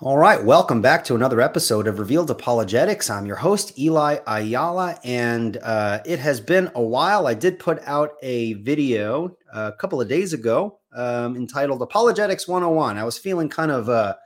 All right, welcome back to another episode of Revealed Apologetics. I'm your host, Eli Ayala, and uh, it has been a while. I did put out a video uh, a couple of days ago um, entitled Apologetics 101. I was feeling kind of uh,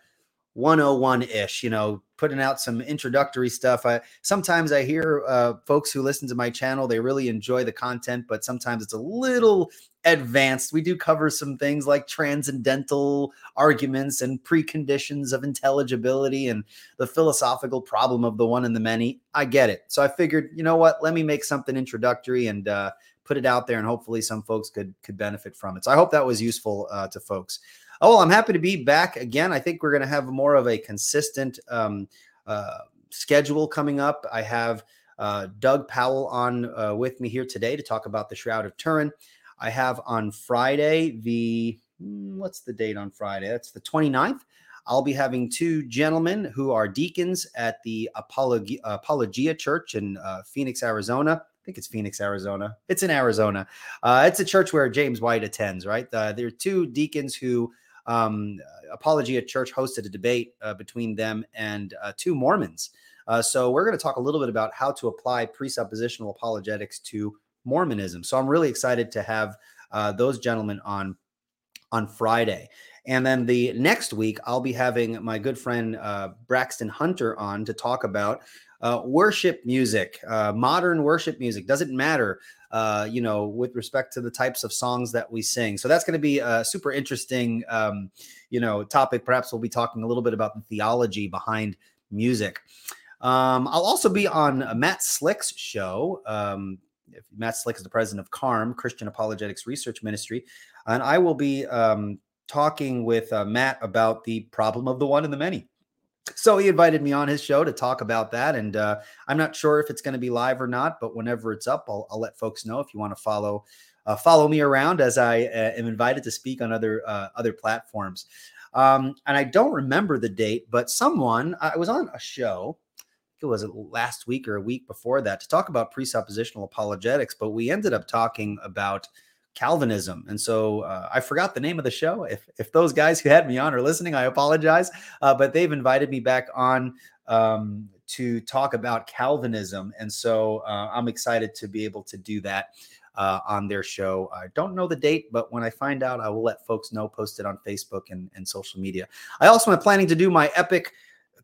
101 ish, you know, putting out some introductory stuff. I sometimes I hear uh, folks who listen to my channel, they really enjoy the content, but sometimes it's a little advanced. We do cover some things like transcendental arguments and preconditions of intelligibility and the philosophical problem of the one and the many. I get it. So I figured, you know what? Let me make something introductory and uh, put it out there, and hopefully some folks could could benefit from it. So I hope that was useful uh, to folks. Oh, well, I'm happy to be back again. I think we're going to have more of a consistent um, uh, schedule coming up. I have uh, Doug Powell on uh, with me here today to talk about the Shroud of Turin. I have on Friday the hmm, what's the date on Friday? That's the 29th. I'll be having two gentlemen who are deacons at the Apologia, Apologia Church in uh, Phoenix, Arizona. I think it's Phoenix, Arizona. It's in Arizona. Uh, it's a church where James White attends, right? Uh, there are two deacons who um, Apologia Church hosted a debate uh, between them and uh, two Mormons. Uh, so we're going to talk a little bit about how to apply presuppositional apologetics to Mormonism. So I'm really excited to have uh, those gentlemen on on Friday. And then the next week, I'll be having my good friend uh, Braxton Hunter on to talk about uh, worship music, uh, modern worship music. Doesn't matter, uh, you know, with respect to the types of songs that we sing. So that's going to be a super interesting, um, you know, topic. Perhaps we'll be talking a little bit about the theology behind music. Um, I'll also be on Matt Slick's show. Um, Matt Slick is the president of CARM, Christian Apologetics Research Ministry, and I will be um, talking with uh, Matt about the problem of the one and the many so he invited me on his show to talk about that and uh, i'm not sure if it's going to be live or not but whenever it's up i'll, I'll let folks know if you want to follow uh, follow me around as i uh, am invited to speak on other uh, other platforms. Um, and i don't remember the date but someone i was on a show it was last week or a week before that to talk about presuppositional apologetics but we ended up talking about Calvinism. And so uh, I forgot the name of the show. If if those guys who had me on are listening, I apologize. Uh, but they've invited me back on um, to talk about Calvinism, and so uh, I'm excited to be able to do that. Uh, on their show. I don't know the date, but when I find out, I will let folks know, post it on Facebook and, and social media. I also am planning to do my epic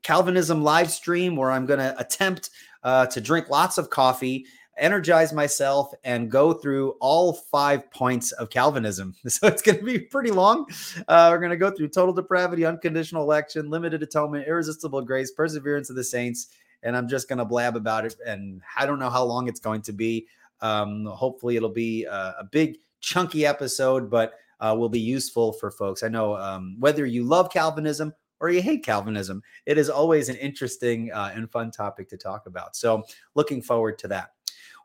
Calvinism live stream where I'm going to attempt uh, to drink lots of coffee energize myself and go through all five points of Calvinism. So it's going to be pretty long. Uh, we're going to go through total depravity, unconditional election, limited atonement, irresistible grace, perseverance of the saints. And I'm just going to blab about it. And I don't know how long it's going to be. Um, hopefully, it'll be a, a big, chunky episode, but uh, will be useful for folks. I know um, whether you love Calvinism or you hate Calvinism, it is always an interesting uh, and fun topic to talk about. So, looking forward to that.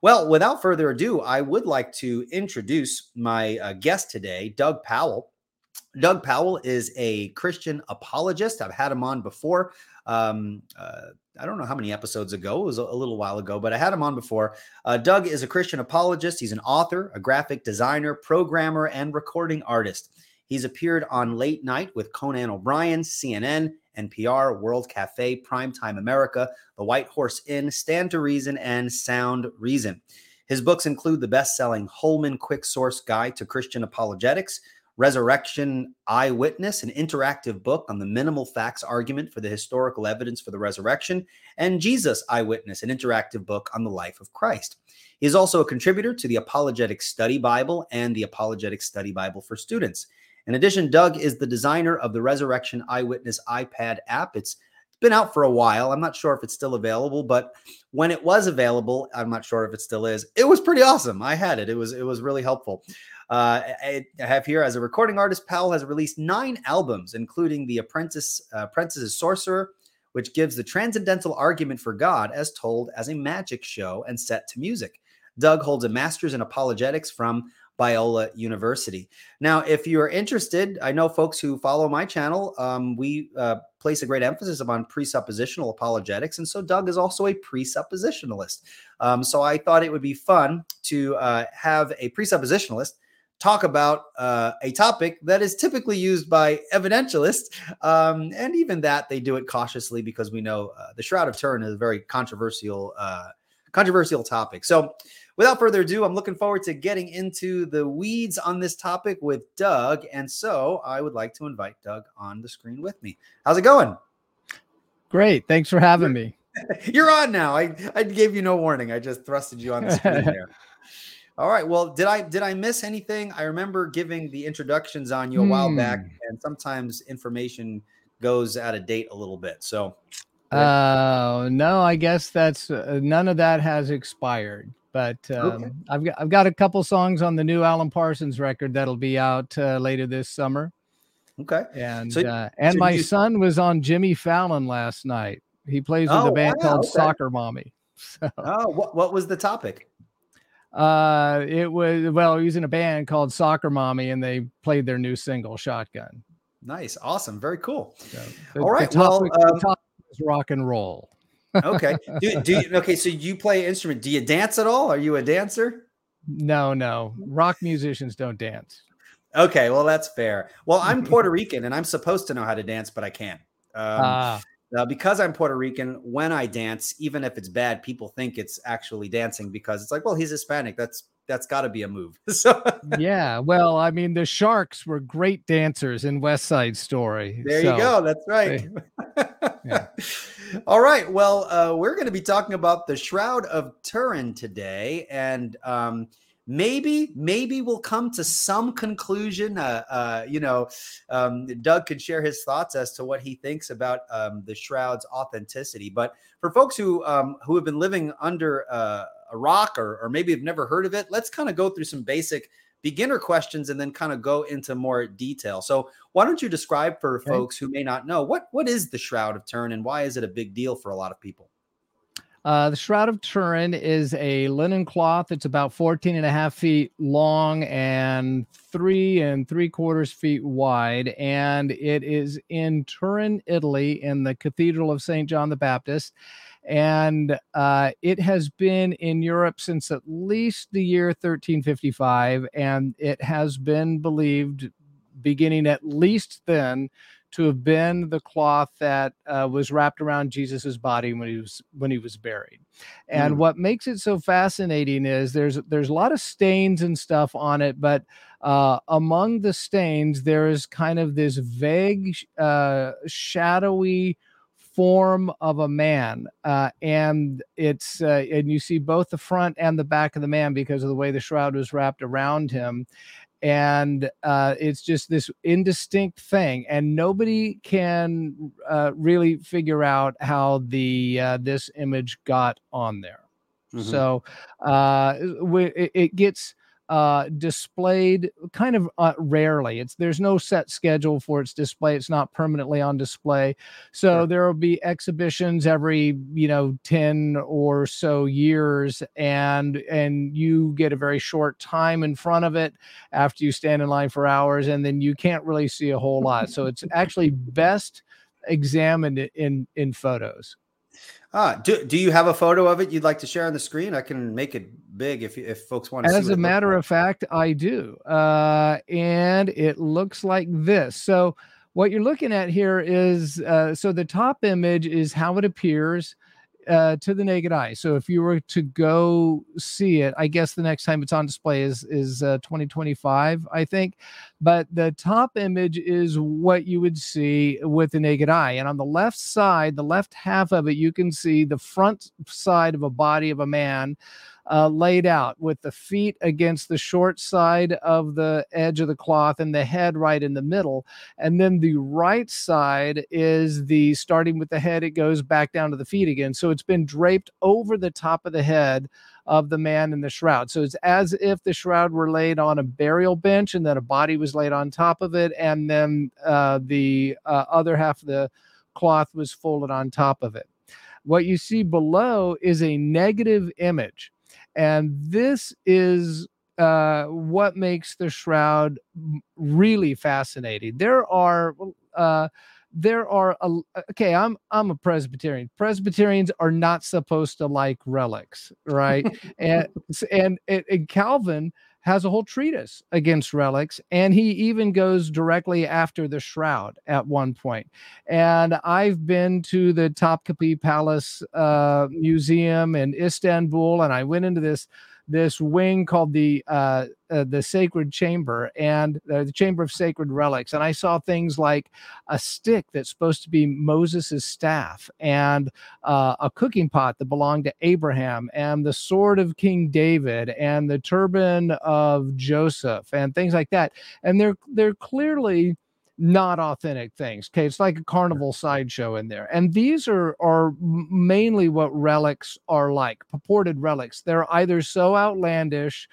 Well, without further ado, I would like to introduce my uh, guest today, Doug Powell. Doug Powell is a Christian apologist. I've had him on before. Um, uh, I don't know how many episodes ago, it was a, little while ago, but I had him on before. Uh, Doug is a Christian apologist. He's an author, a graphic designer, programmer, and recording artist. He's appeared on Late Night with Conan O'Brien, CNN, NPR, World Cafe, Primetime America, The White Horse Inn, Stand to Reason, and Sound Reason. His books include the best selling Holman Quick Source Guide to Christian Apologetics, Resurrection Eyewitness, an interactive book on the minimal facts argument for the historical evidence for the resurrection, and Jesus Eyewitness, an interactive book on the life of Christ. He is also a contributor to the Apologetic Study Bible and the Apologetic Study Bible for Students. In addition, Doug is the designer of the Resurrection Eyewitness iPad app. It's been out for a while. I'm not sure if it's still available, but when it was available, I'm not sure if it still is. It was pretty awesome. I had it. It was it was really helpful. Uh, I, have here as a recording artist, Powell has released nine albums, including the Apprentice uh, Apprentice's Sorcerer, which gives the transcendental argument for God as told as a magic show and set to music. Doug holds a master's in apologetics from Biola University. Now, if you're interested, I know folks who follow my channel, um, we uh, place a great emphasis upon presuppositional apologetics. And so Doug is also a presuppositionalist. Um, so I thought it would be fun to uh, have a presuppositionalist talk about uh, a topic that is typically used by evidentialists. Um, and even that, they do it cautiously because we know uh, the Shroud of Turin is a very controversial, uh, controversial topic. So, without further ado, I'm looking forward to getting into the weeds on this topic with Doug. And so, I would like to invite Doug on the screen with me. How's it going? Great. Thanks for having me. You're on now. I, I gave you no warning. I just thrusted you on the screen there. All right. Well, did I did I miss anything? I remember giving the introductions on you a while back, hmm. and sometimes information goes out of date a little bit. So, uh, no, I guess that's uh, none of that has expired. But um, okay. I've got I've got a couple songs on the new Alan Parsons record that'll be out uh, later this summer. Okay. And so, uh, and so my you... son was on Jimmy Fallon last night. He plays with oh, a band wow, called okay. Soccer Mommy. So, oh, what, what was the topic? Uh, it was well, he was in a band called Soccer Mommy, and they played their new single "Shotgun." Nice, awesome, very cool. So the, All right, well, um, rock and roll. Okay, do, do you, okay. So you play instrument? Do you dance at all? Are you a dancer? No, no. Rock musicians don't dance. Okay, well that's fair. Well, I'm Puerto Rican and I'm supposed to know how to dance, but I can't. Um, uh, now, because I'm Puerto Rican, when I dance, even if it's bad, people think it's actually dancing because it's like, well, he's Hispanic. That's that's got to be a move. so yeah, well, I mean, the Sharks were great dancers in West Side Story. There so, you go. That's right. Yeah. All right. Well, uh, we're going to be talking about the Shroud of Turin today, and um, maybe maybe we'll come to some conclusion uh, uh, you know um, doug could share his thoughts as to what he thinks about um, the shroud's authenticity but for folks who um, who have been living under uh, a rock or, or maybe have never heard of it let's kind of go through some basic beginner questions and then kind of go into more detail so why don't you describe for okay. folks who may not know what what is the shroud of turin and why is it a big deal for a lot of people uh, the Shroud of Turin is a linen cloth. It's about 14 and a half feet long and three and three quarters feet wide. And it is in Turin, Italy, in the Cathedral of St. John the Baptist. And uh, it has been in Europe since at least the year 1355. And it has been believed, beginning at least then, to have been the cloth that uh, was wrapped around Jesus's body when he was when he was buried. And mm. what makes it so fascinating is there's there's a lot of stains and stuff on it, but uh, among the stains there is kind of this vague, uh, shadowy form of a man uh, and it's uh, and you see both the front and the back of the man because of the way the shroud was wrapped around him and uh, it's just this indistinct thing and nobody can uh, really figure out how the uh, this image got on there mm-hmm. so uh, it, it gets uh, displayed kind of uh, rarely. It's there's no set schedule for its display. It's not permanently on display. So there will be exhibitions every you know ten or so years, and and you get a very short time in front of it after you stand in line for hours, and then you can't really see a whole lot. So it's actually best examined in in photos. Ah, do, do you have a photo of it you'd like to share on the screen? I can make it big if if folks want to. As a matter of fact, I do, uh, and it looks like this. So what you're looking at here is uh, so the top image is how it appears uh, to the naked eye. So if you were to go see it, I guess the next time it's on display is is uh, 2025, I think. But the top image is what you would see with the naked eye, and on the left side, the left half of it, you can see the front side of a body of a man uh, laid out with the feet against the short side of the edge of the cloth and the head right in the middle. And then the right side is the starting with the head, it goes back down to the feet again. So it's been draped over the top of the head of the man in the shroud. So it's as if the shroud were laid on a burial bench and then a body was laid on top of it. And then uh, the uh, other half of the cloth was folded on top of it. What you see below is a negative image. And this is uh, what makes the shroud really fascinating. There are uh, there are a, okay. I'm I'm a Presbyterian. Presbyterians are not supposed to like relics, right? and, and and Calvin has a whole treatise against relics, and he even goes directly after the shroud at one point. And I've been to the Topkapi Palace uh, Museum in Istanbul, and I went into this this wing called the uh, uh, the Sacred Chamber and uh, the Chamber of Sacred Relics, and I saw things like a stick that's supposed to be Moses's staff, and uh, a cooking pot that belonged to Abraham, and the sword of King David, and the turban of Joseph, and things like that. And they're they're clearly not authentic things. Okay, it's like a carnival sideshow in there, and these are are mainly what relics are like, purported relics. They're either so outlandish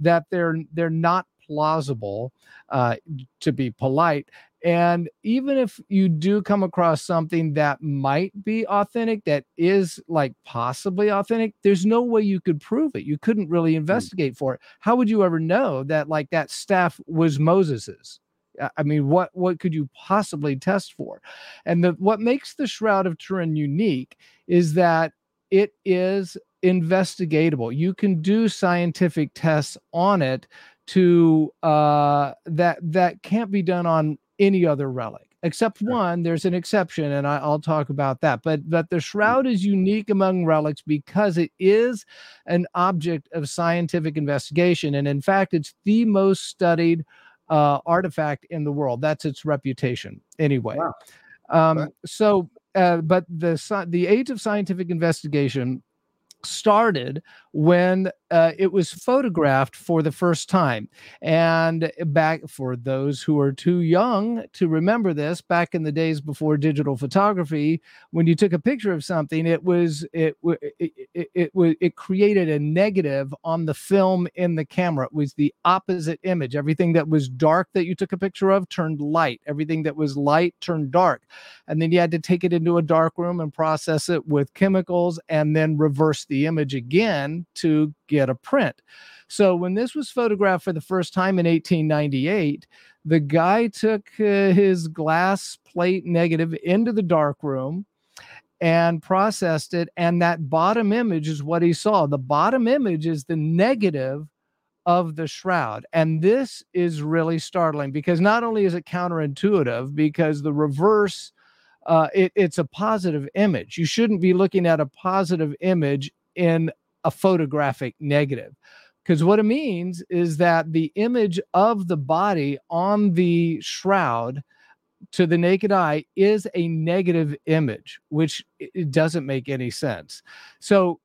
that they're they're not plausible, uh, to be polite. And even if you do come across something that might be authentic, that is like possibly authentic, there's no way you could prove it. You couldn't really hmm. investigate for it. How would you ever know that like that staff was Moses's? I mean, what what could you possibly test for? And the what makes the Shroud of Turin unique is that it is investigatable. You can do scientific tests on it to uh, that that can't be done on any other relic except one there's an exception and I, will talk about that but that the mm. shroud is unique among relics because it is an object of scientific investigation and in fact it's the most studied uh, artifact in the world. That's its reputation, anyway. Wow. Um, So, uh, but the the age of scientific investigation started when uh, it was photographed for the first time. And back for those who are too young to remember this, back in the days before digital photography, when you took a picture of something, it was it it it, it, it, it created a negative on the film in the camera. It was the opposite image. Everything that was dark that you took a picture of turned light. Everything that was light turned dark. And then you had to take it into a dark room and process it with chemicals and then reverse the image again to get a print. So when this was photographed for the first time in 1898, the guy took uh, his glass plate negative into the dark room and processed it and that bottom image is what he saw. The bottom image is the negative of the shroud. And this is really startling because not only is it counterintuitive because the reverse uh, it, it's a positive image. You shouldn't be looking at a positive image in a photographic negative. Because what it means is that the image of the body on the shroud to the naked eye is a negative image, which it doesn't make any sense. So,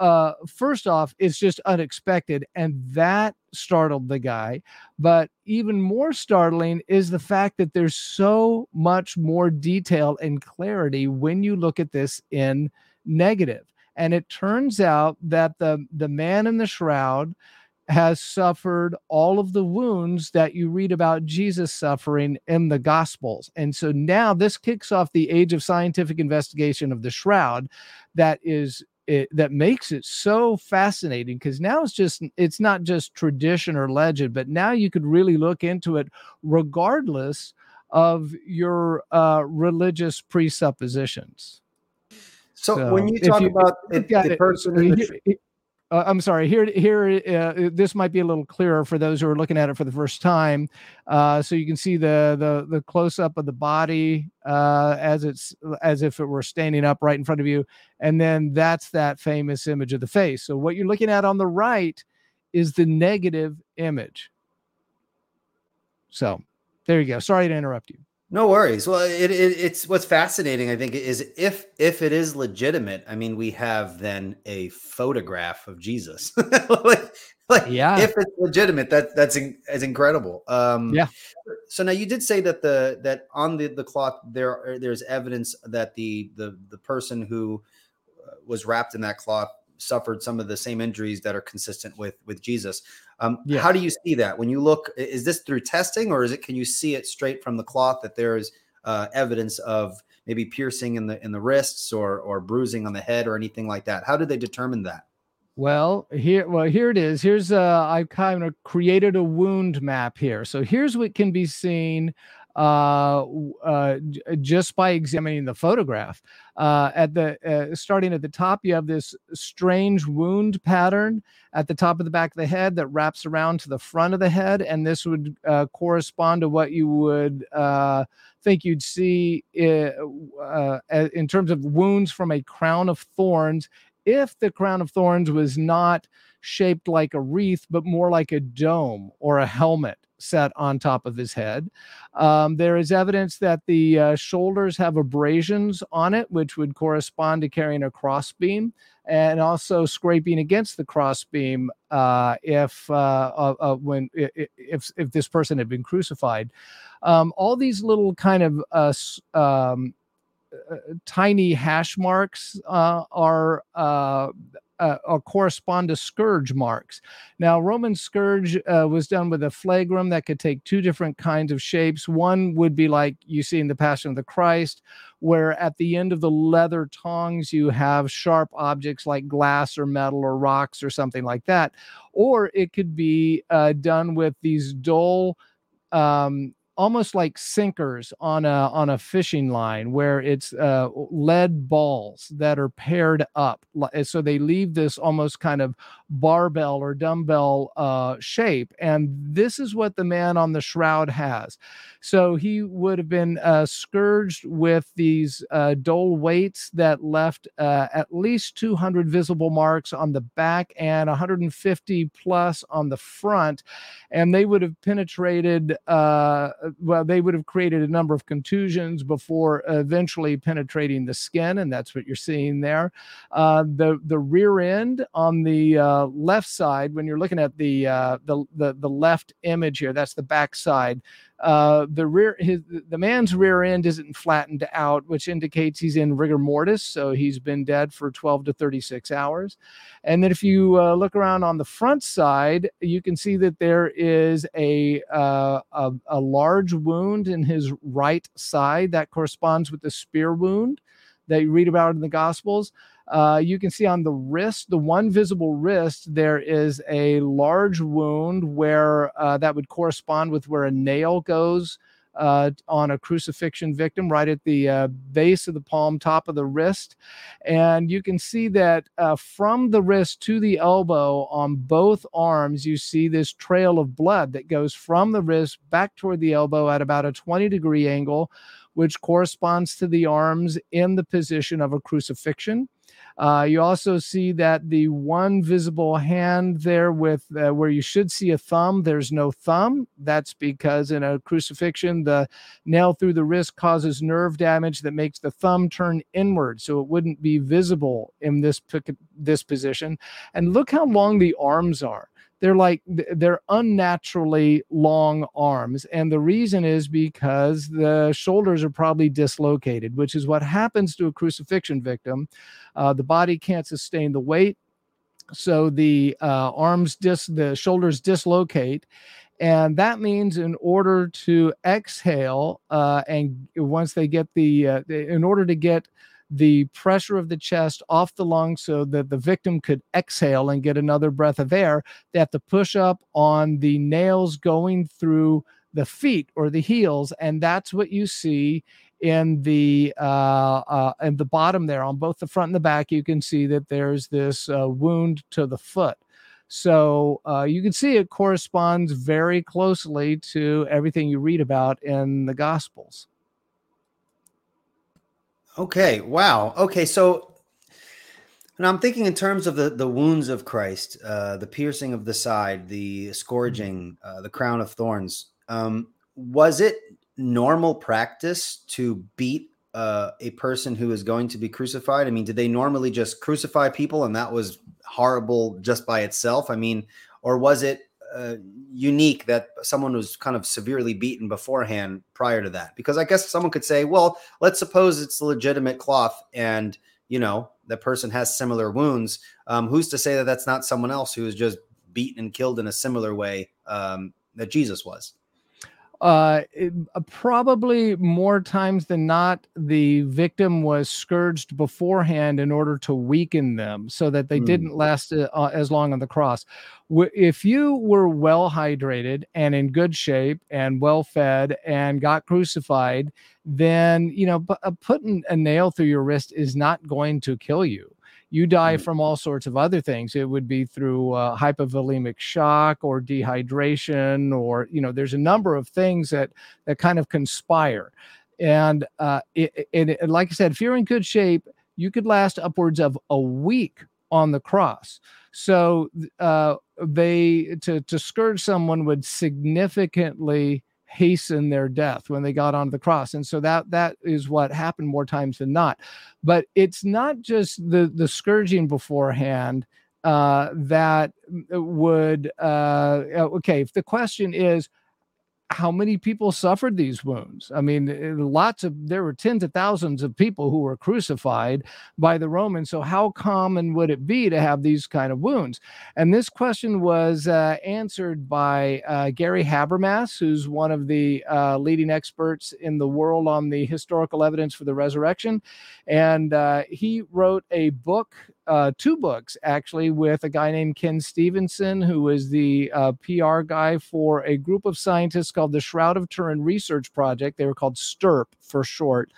uh, first off, it's just unexpected, and that startled the guy. But even more startling is the fact that there's so much more detail and clarity when you look at this in negative. And it turns out that the, the man in the shroud has suffered all of the wounds that you read about Jesus suffering in the Gospels. And so now this kicks off the age of scientific investigation of the shroud that is it, that makes it so fascinating because now it's just it's not just tradition or legend but now you could really look into it regardless of your uh, religious presuppositions so, so when you talk you, about it, the person, the, uh, I'm sorry. Here, here, uh, this might be a little clearer for those who are looking at it for the first time. Uh, so you can see the the the close up of the body uh, as it's as if it were standing up right in front of you, and then that's that famous image of the face. So what you're looking at on the right is the negative image. So there you go. Sorry to interrupt you. No worries. Well, it, it, it's what's fascinating. I think is if if it is legitimate. I mean, we have then a photograph of Jesus. like, like, yeah. If it's legitimate, that that's in, is incredible. Um, yeah. So now you did say that the that on the the cloth there there's evidence that the the the person who uh, was wrapped in that cloth suffered some of the same injuries that are consistent with with Jesus. Um, yeah. How do you see that when you look? Is this through testing, or is it? Can you see it straight from the cloth that there is uh, evidence of maybe piercing in the in the wrists or or bruising on the head or anything like that? How do they determine that? Well, here, well, here it is. Here's uh, I've kind of created a wound map here. So here's what can be seen uh, uh, just by examining the photograph. Uh, at the uh, starting at the top, you have this strange wound pattern at the top of the back of the head that wraps around to the front of the head, and this would uh, correspond to what you would uh, think you'd see in, in terms of wounds from a crown of thorns. If the crown of thorns was not shaped like a wreath, but more like a dome or a helmet set on top of his head. Um, there is evidence that the uh, shoulders have abrasions on it, which would correspond to carrying a crossbeam and also scraping against the crossbeam uh, if uh, uh, uh when if if this person had been crucified. Um, all these little kind of uh, um, tiny hash marks are uh, or correspond to scourge marks. Now, Roman scourge uh, was done with a flagrum that could take two different kinds of shapes. One would be like you see in the Passion of the Christ, where at the end of the leather tongs you have sharp objects like glass or metal or rocks or something like that. Or it could be uh, done with these dull um, almost like sinkers on a on a fishing line where it's uh, lead balls that are paired up so they leave this almost kind of barbell or dumbbell uh, shape and this is what the man on the shroud has so he would have been uh, scourged with these uh, weights that left uh, at least 200 visible marks on the back and 150 plus on the front and they would have penetrated uh, well, they would have created a number of contusions before eventually penetrating the skin, and that's what you're seeing there. Uh, the the rear end on the uh, left side, when you're looking at the, the the the left image here, that's the back side. Uh, the rear, his, the man's rear end isn't flattened out, which indicates he's in rigor mortis, so he's been dead for 12 to 36 hours. And then if you uh, look around on the front side, you can see that there is a, uh, a, a large wound in his right side that corresponds with the spear wound that you read about in the Gospels. Uh, you can see on the wrist, the one visible wrist, there is a large wound where uh, that would correspond with where a nail goes uh, on a crucifixion victim, right at the uh, base of the palm, top of the wrist. And you can see that uh, from the wrist to the elbow on both arms, you see this trail of blood that goes from the wrist back toward the elbow at about a 20 degree angle, which corresponds to the arms in the position of a crucifixion. Uh, you also see that the one visible hand there with uh, where you should see a thumb, there's no thumb. That's because in a crucifixion, the nail through the wrist causes nerve damage that makes the thumb turn inward, so it wouldn't be visible in this this position. And look how long the arms are they're like they're unnaturally long arms. And the reason is because the shoulders are probably dislocated which is what happens to a crucifixion victim. Uh, the body can't sustain the weight. So the uh, arms dis the shoulders dislocate. And that means in order to exhale uh, and once they get the uh, in order to get the pressure of the chest off the lungs so that the victim could exhale and get another breath of air. They have to push up on the nails going through the feet or the heels, and that's what you see in the uh, uh, in the bottom there on both the front and the back. You can see that there's this uh, wound to the foot. So uh, you can see it corresponds very closely to everything you read about in the Gospels. Okay. Wow. Okay. So and I'm thinking in terms of the, the wounds of Christ, uh, the piercing of the side, the scourging, uh, the crown of thorns. Um, was it normal practice to beat uh, a person who is going to be crucified? I mean, did they normally just crucify people and that was horrible just by itself? I mean, or was it uh, unique that someone was kind of severely beaten beforehand prior to that. Because i guess someone could say well let's suppose it's legitimate cloth and you know the person has similar wounds. Um, who's to say that that's not someone else who was just beaten and killed in a similar way um, that jesus was Uh, it, uh, probably more times than not, the victim was scourged beforehand in order to weaken them so that they mm. didn't last uh, uh, as long on the cross. W- if you were well hydrated and in good shape and well fed and got crucified, then you know p- uh, putting a nail through your wrist is not going to kill you you die mm. from all sorts of other things. It would be through uh, hypovolemic shock or dehydration or you know there's a number of things that that kind of conspire. And uh it, it, it, like i said if you're in good shape you could last upwards of a week on the cross. So uh they to to scourge someone would significantly hasten their death when they got onto the cross. And so that that is what happened more times than not. But it's not just the the scourging beforehand uh that would uh okay if the question is how many people suffered these wounds. I mean, eh, lots of there were tens of thousands of people who were crucified by the Romans. So, how common would it be to have these kind of wounds? And this question was uh, answered by uh, Gary Habermas, who's one of the uh, leading experts in the world on the historical evidence for the resurrection. And uh, he wrote a book uh, two books actually with a guy named Ken Stevenson, who is the uh, PR guy for a group of scientists called the Shroud of Turin Research Project. They were called STURP for short.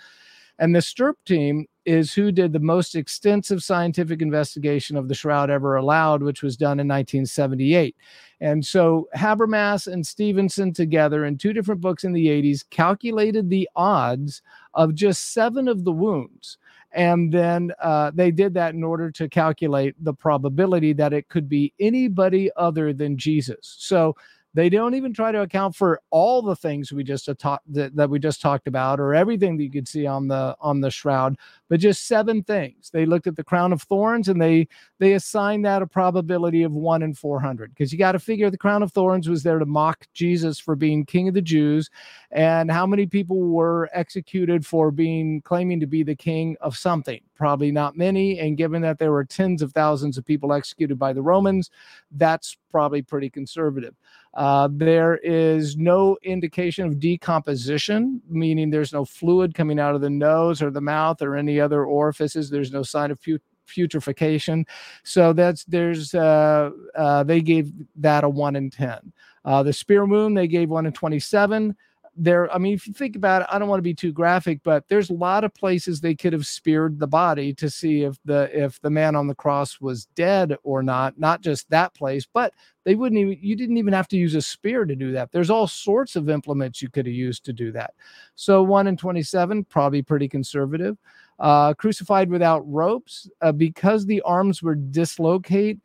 And the STURP team is who did the most extensive scientific investigation of the shroud ever allowed, which was done in 1978. And so Habermas and Stevenson together in two different books in the 80s calculated the odds of just seven of the wounds and then uh, they did that in order to calculate the probability that it could be anybody other than Jesus. So they don't even try to account for all the things we just that, that we just talked about or everything that you could see on the on the shroud, but just seven things. They looked at the crown of thorns and they they assigned that a probability of 1 in 400 because you got to figure the crown of thorns was there to mock Jesus for being king of the Jews and how many people were executed for being claiming to be the king of something probably not many and given that there were tens of thousands of people executed by the romans that's probably pretty conservative. Uh, there is no indication of decomposition meaning there's no fluid coming out of the nose or the mouth or any other orifices. There's no sign of put- putrefaction. So that's there's uh, uh, they gave that a 1 in 10 uh, the spear wound they gave 1 in 27 there i mean if you think about it i don't want to be too graphic but there's a lot of places they could have speared the body to see if the if the man on the cross was dead or not not just that place but they wouldn't even you didn't even have to use a spear to do that. There's all sorts of implements you could have used to do that. So 1 in 27 probably pretty conservative. Uh, crucified without ropes uh, because the arms were dislocate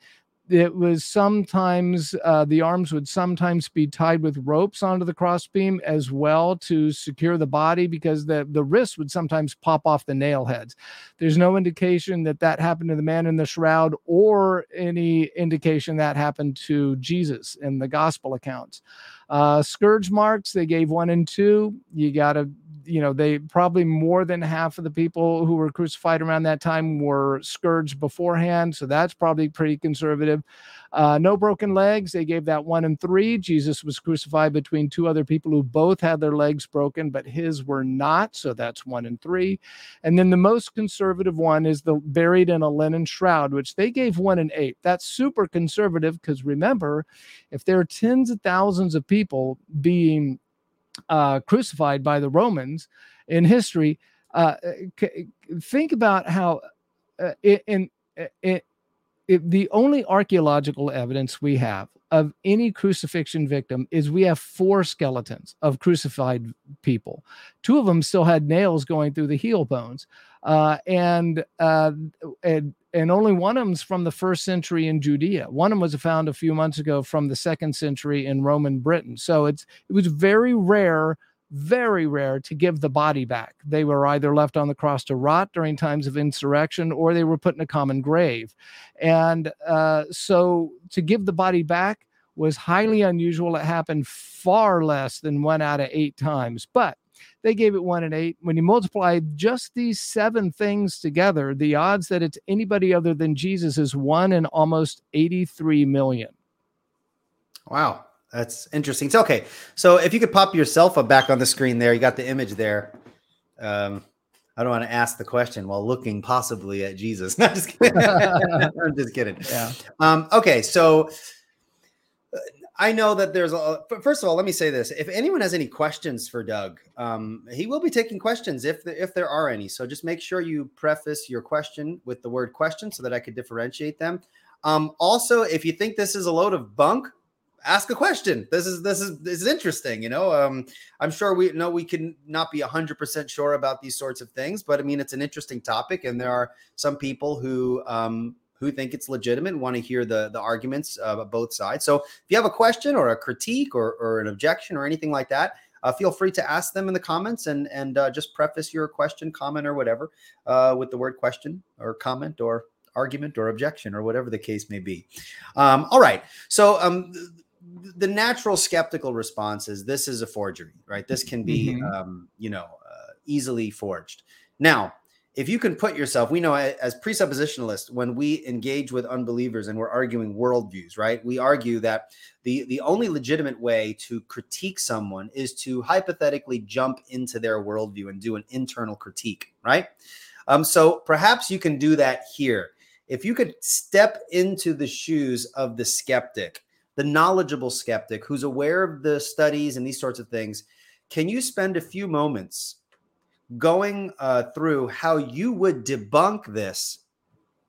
it was sometimes uh, the arms would sometimes be tied with ropes onto the crossbeam as well to secure the body because the the wrists would sometimes pop off the nail heads. There's no indication that that happened to the man in the shroud or any indication that happened to Jesus in the gospel accounts. Uh, scourge marks they gave one and two. You got to you know they probably more than half of the people who were crucified around that time were scourged beforehand so that's probably pretty conservative. Uh, no broken legs they gave that one and three. Jesus was crucified between two other people who both had their legs broken but his were not so that's one and three. And then the most conservative one is the buried in a linen shroud which they gave one and eight. That's super conservative because remember if there are tens of thousands of people being uh, crucified by the Romans in history. Uh, c- think about how uh, in, in, in the only archaeological evidence we have of any crucifixion victim is we have four skeletons of crucified people. Two of them still had nails going through the heel bones, uh, and, uh, and and only one of them's from the first century in Judea. One of them was found a few months ago from the second century in Roman Britain. So it's it was very rare, very rare to give the body back. They were either left on the cross to rot during times of insurrection, or they were put in a common grave. And uh, so to give the body back was highly unusual. It happened far less than one out of eight times, but they gave it one in eight. When you multiply just these seven things together, the odds that it's anybody other than Jesus is one in almost 83 million. Wow. That's interesting. So, okay. So if you could pop yourself up back on the screen there, you got the image there. Um, I don't want to ask the question while looking possibly at Jesus. No, just kidding. I'm just kidding. Yeah. Um, okay. So uh, I know that there's a, first of all, let me say this. If anyone has any questions for Doug, um, he will be taking questions if, the, if there are any. So just make sure you preface your question with the word question so that I could differentiate them. Um, also, if you think this is a load of bunk, ask a question. This is this is this is interesting. You know, um, I'm sure we know we can not be 100 percent sure about these sorts of things, but I mean it's an interesting topic, and there are some people who um, who think it's legitimate want to hear the the arguments of both sides. So if you have a question or a critique or, or an objection or anything like that. Uh, feel free to ask them in the comments and and uh, just preface your question, comment, or whatever uh, with the word question or comment or argument or objection or whatever the case may be. Um, all right. So um, the natural skeptical response is this is a forgery, right? This can be, mm-hmm. um, you know, uh, easily forged. Now, if you can put yourself, we know as presuppositionalists, when we engage with unbelievers and we're arguing worldviews, right? We argue that the the only legitimate way to critique someone is to hypothetically jump into their worldview and do an internal critique, right? Um, so perhaps you can do that here. If you could step into the shoes of the skeptic the knowledgeable skeptic who's aware of the studies and these sorts of things, can you spend a few moments going uh, through how you would debunk this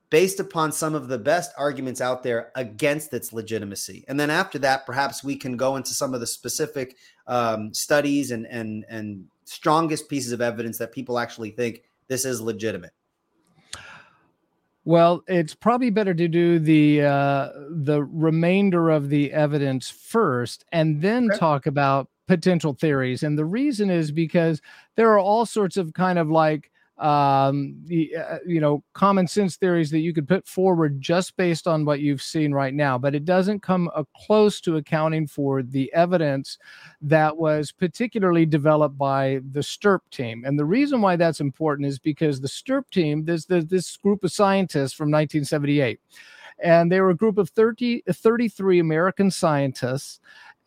based upon some of the best arguments out there against its legitimacy? And then after that, perhaps we can go into some of the specific um, studies and and and strongest pieces of evidence that people actually think this is legitimate. Well, it's probably better to do the uh, the remainder of the evidence first, and then okay. talk about potential theories. And the reason is because there are all sorts of kind of like um, the, uh, you know, common sense theories that you could put forward just based on what you've seen right now, but it doesn't come uh, close to accounting for the evidence that was particularly developed by the STURP team. And the reason why that's important is because the STURP team, there's this group of scientists from 1978 and they were a group of 30, 33 American scientists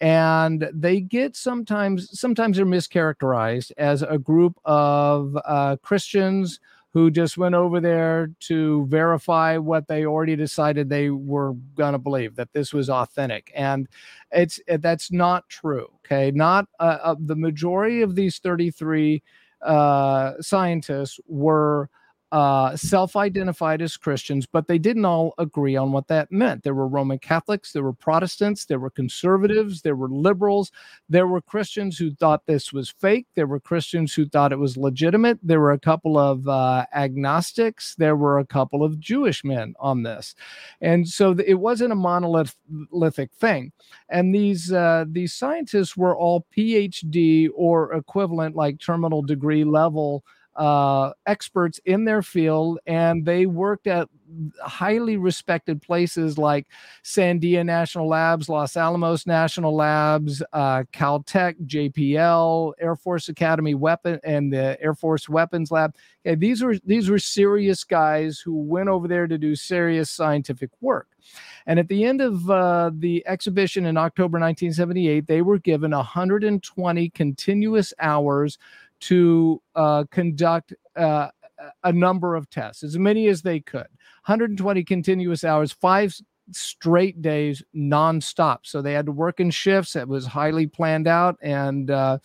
and they get sometimes sometimes they're mischaracterized as a group of uh, Christians who just went over there to verify what they already decided they were going to believe that this was authentic. And it's that's not true okay? Not uh, uh, the majority of these 33 uh, scientists were uh, self identified as Christians, but they didn't all agree on what that meant. There were Roman Catholics, there were Protestants, there were conservatives, there were liberals, there were Christians who thought this was fake, there were Christians who thought it was legitimate, there were a couple of uh, agnostics, there were a couple of Jewish men on this. And so it wasn't a monolithic thing. And these, uh, these scientists were all PhD or equivalent, like terminal degree level uh, experts in their field, and they worked at highly respected places like Sandia National Labs, Los Alamos National Labs, uh, Caltech, JPL, Air Force Academy Weapon, and the Air Force Weapons Lab. Okay, these were these were serious guys who went over there to do serious scientific work. And at the end of uh, the exhibition in October 1978, they were given 120 continuous hours to uh, conduct uh, a number of tests, as many as they could. 120 continuous hours, five straight days nonstop. So they had to work in shifts. It was highly planned out, and uh,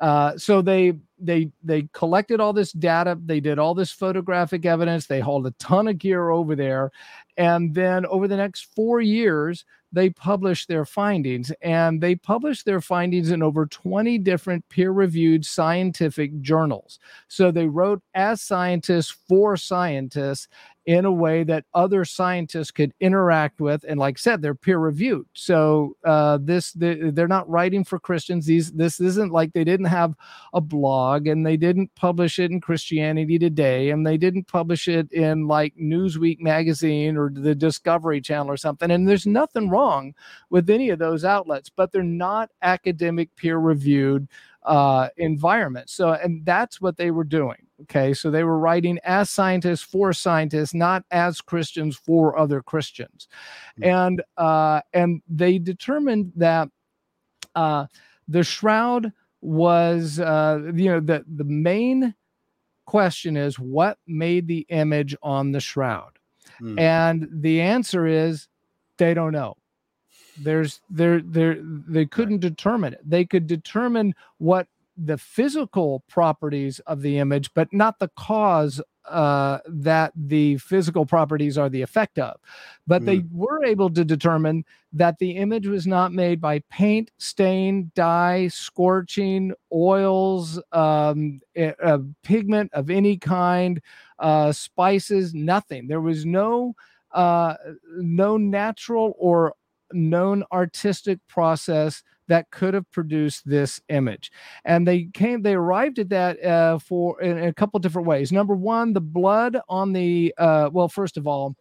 uh, so they they they collected all this data. They did all this photographic evidence. They hauled a ton of gear over there, and then over the next four years, they published their findings. And they published their findings in over 20 different peer reviewed scientific journals. So they wrote as scientists for scientists in a way that other scientists could interact with and like I said they're peer reviewed so uh, this they, they're not writing for christians. These this isn't like they didn't have a blog and they didn't publish it in christianity today and they didn't publish it in like newsweek magazine or the discovery channel or something and there's nothing wrong with any of those outlets but they're not academic peer reviewed uh, environment so and that's what they were doing Okay, so they were writing as scientists for scientists, not as Christians for other Christians, mm-hmm. and uh, and they determined that Uh, the shroud was, uh, you know, the the main question is what made the image on the shroud, hmm. and the answer is they don't know. There's there there they couldn't right. determine it. They could determine what the physical properties of the image, but not the cause uh, that the physical properties are the effect of. But mm. they were able to determine that the image was not made by paint, stain, dye, scorching, oils, um, uh, pigment of any kind, uh, spices, nothing. There was no uh, no natural or known artistic process that could have produced this image. And they came, they arrived at that uh, for in, in, a couple different ways. Number one, the blood on the uh, well, first of all,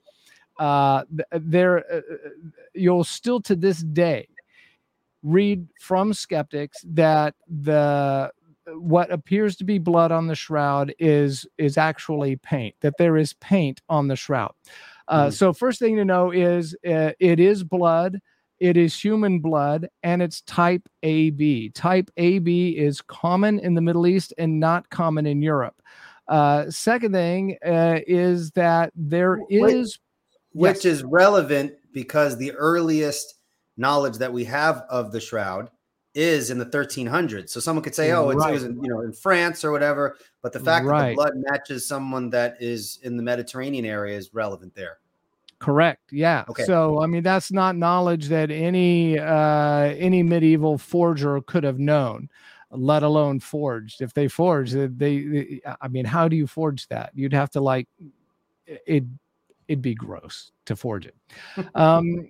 uh, there uh, uh, you'll still to this day read from skeptics that the what appears to be blood on the shroud is is actually paint that there is paint on the shroud uh, mm. so first thing to know is uh, it is blood it is human blood and it's type AB. Type AB is common in the Middle East and not common in Europe. Uh, second thing uh, is that there is. Which, yes. is relevant because the earliest knowledge that we have of the shroud is in the 1300s. So someone could say, "Oh, it's, right. it was in, you know in France or whatever," but the fact right. that the blood matches someone that is in the Mediterranean area is relevant there. Correct. Yeah. Okay. So I mean that's not knowledge that any uh any medieval forger could have known, let alone forged. If they forged, they, they I mean, how do you forge that? You'd have to like it it'd be gross to forge it. Um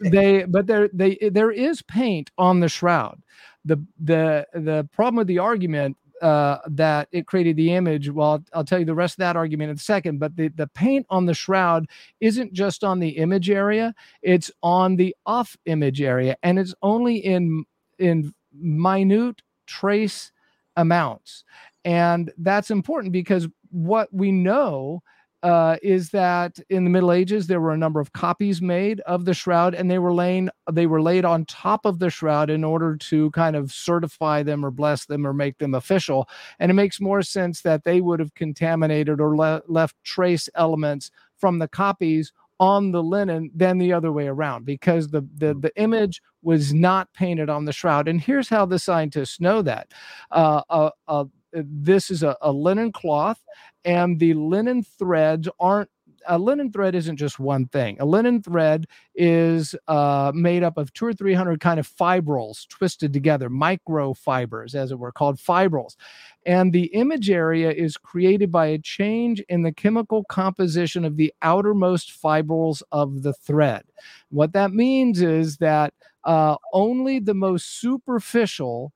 they but there they there is paint on the shroud. The the the problem with the argument uh, that it created the image. Well, I'll, I'll, tell you the rest of that argument in a second. But the, the paint on the shroud isn't just on the image area; it's on the off image area, and it's only in in minute trace amounts. And that's important because what we know uh, is that in the Middle Ages there were a number of copies made of the shroud, and they were laying they were laid on top of the shroud in order to kind of certify them or bless them or make them official. And it makes more sense that they would have contaminated or le- left trace elements from the copies on the linen than the other way around because the, the the image was not painted on the shroud. And here's how the scientists know that. Uh, uh, uh, this is a, a linen cloth and the linen threads aren't a linen thread isn't just one thing. A linen thread is uh, made up of two or three hundred kind of fibrils twisted together, microfibers, as it were, called fibrils. And the image area is created by a change in the chemical composition of the outermost fibrils of the thread. What that means is that uh, only the most superficial uh, uh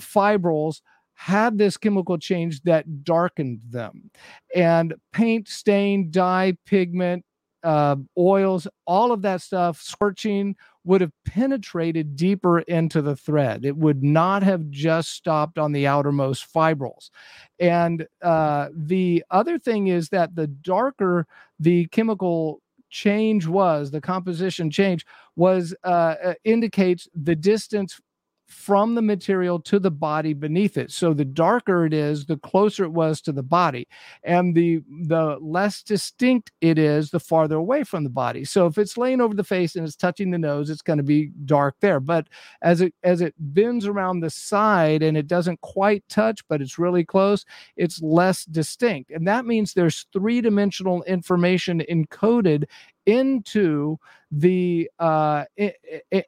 fibrils had this chemical change that darkened them. And paint, stain, dye, pigment, uh, oils, all of that stuff, scorching would have penetrated deeper into the thread. It would not have just stopped on the outermost fibrils. And uh, the other thing is that the darker the chemical change was, the composition change was, uh, uh indicates the distance from the material to the body beneath it. So the darker it is, the closer it was to the body. And the the less distinct it is, the farther away from the body. So if it's laying over the face and it's touching the nose, it's going to be dark there. But as it as it bends around the side and it doesn't quite touch, but it's really close, it's less distinct. And that means there's three-dimensional information encoded into the uh,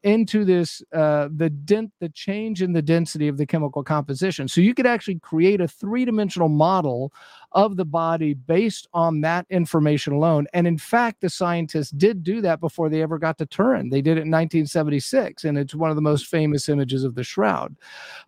into this uh, the dent the change in the density of the chemical composition. So you could actually create a three dimensional model of the body based on that information alone. And in fact, the scientists did do that before they ever got to Turin. They did it in 1976, and it's one of the most famous images of the shroud.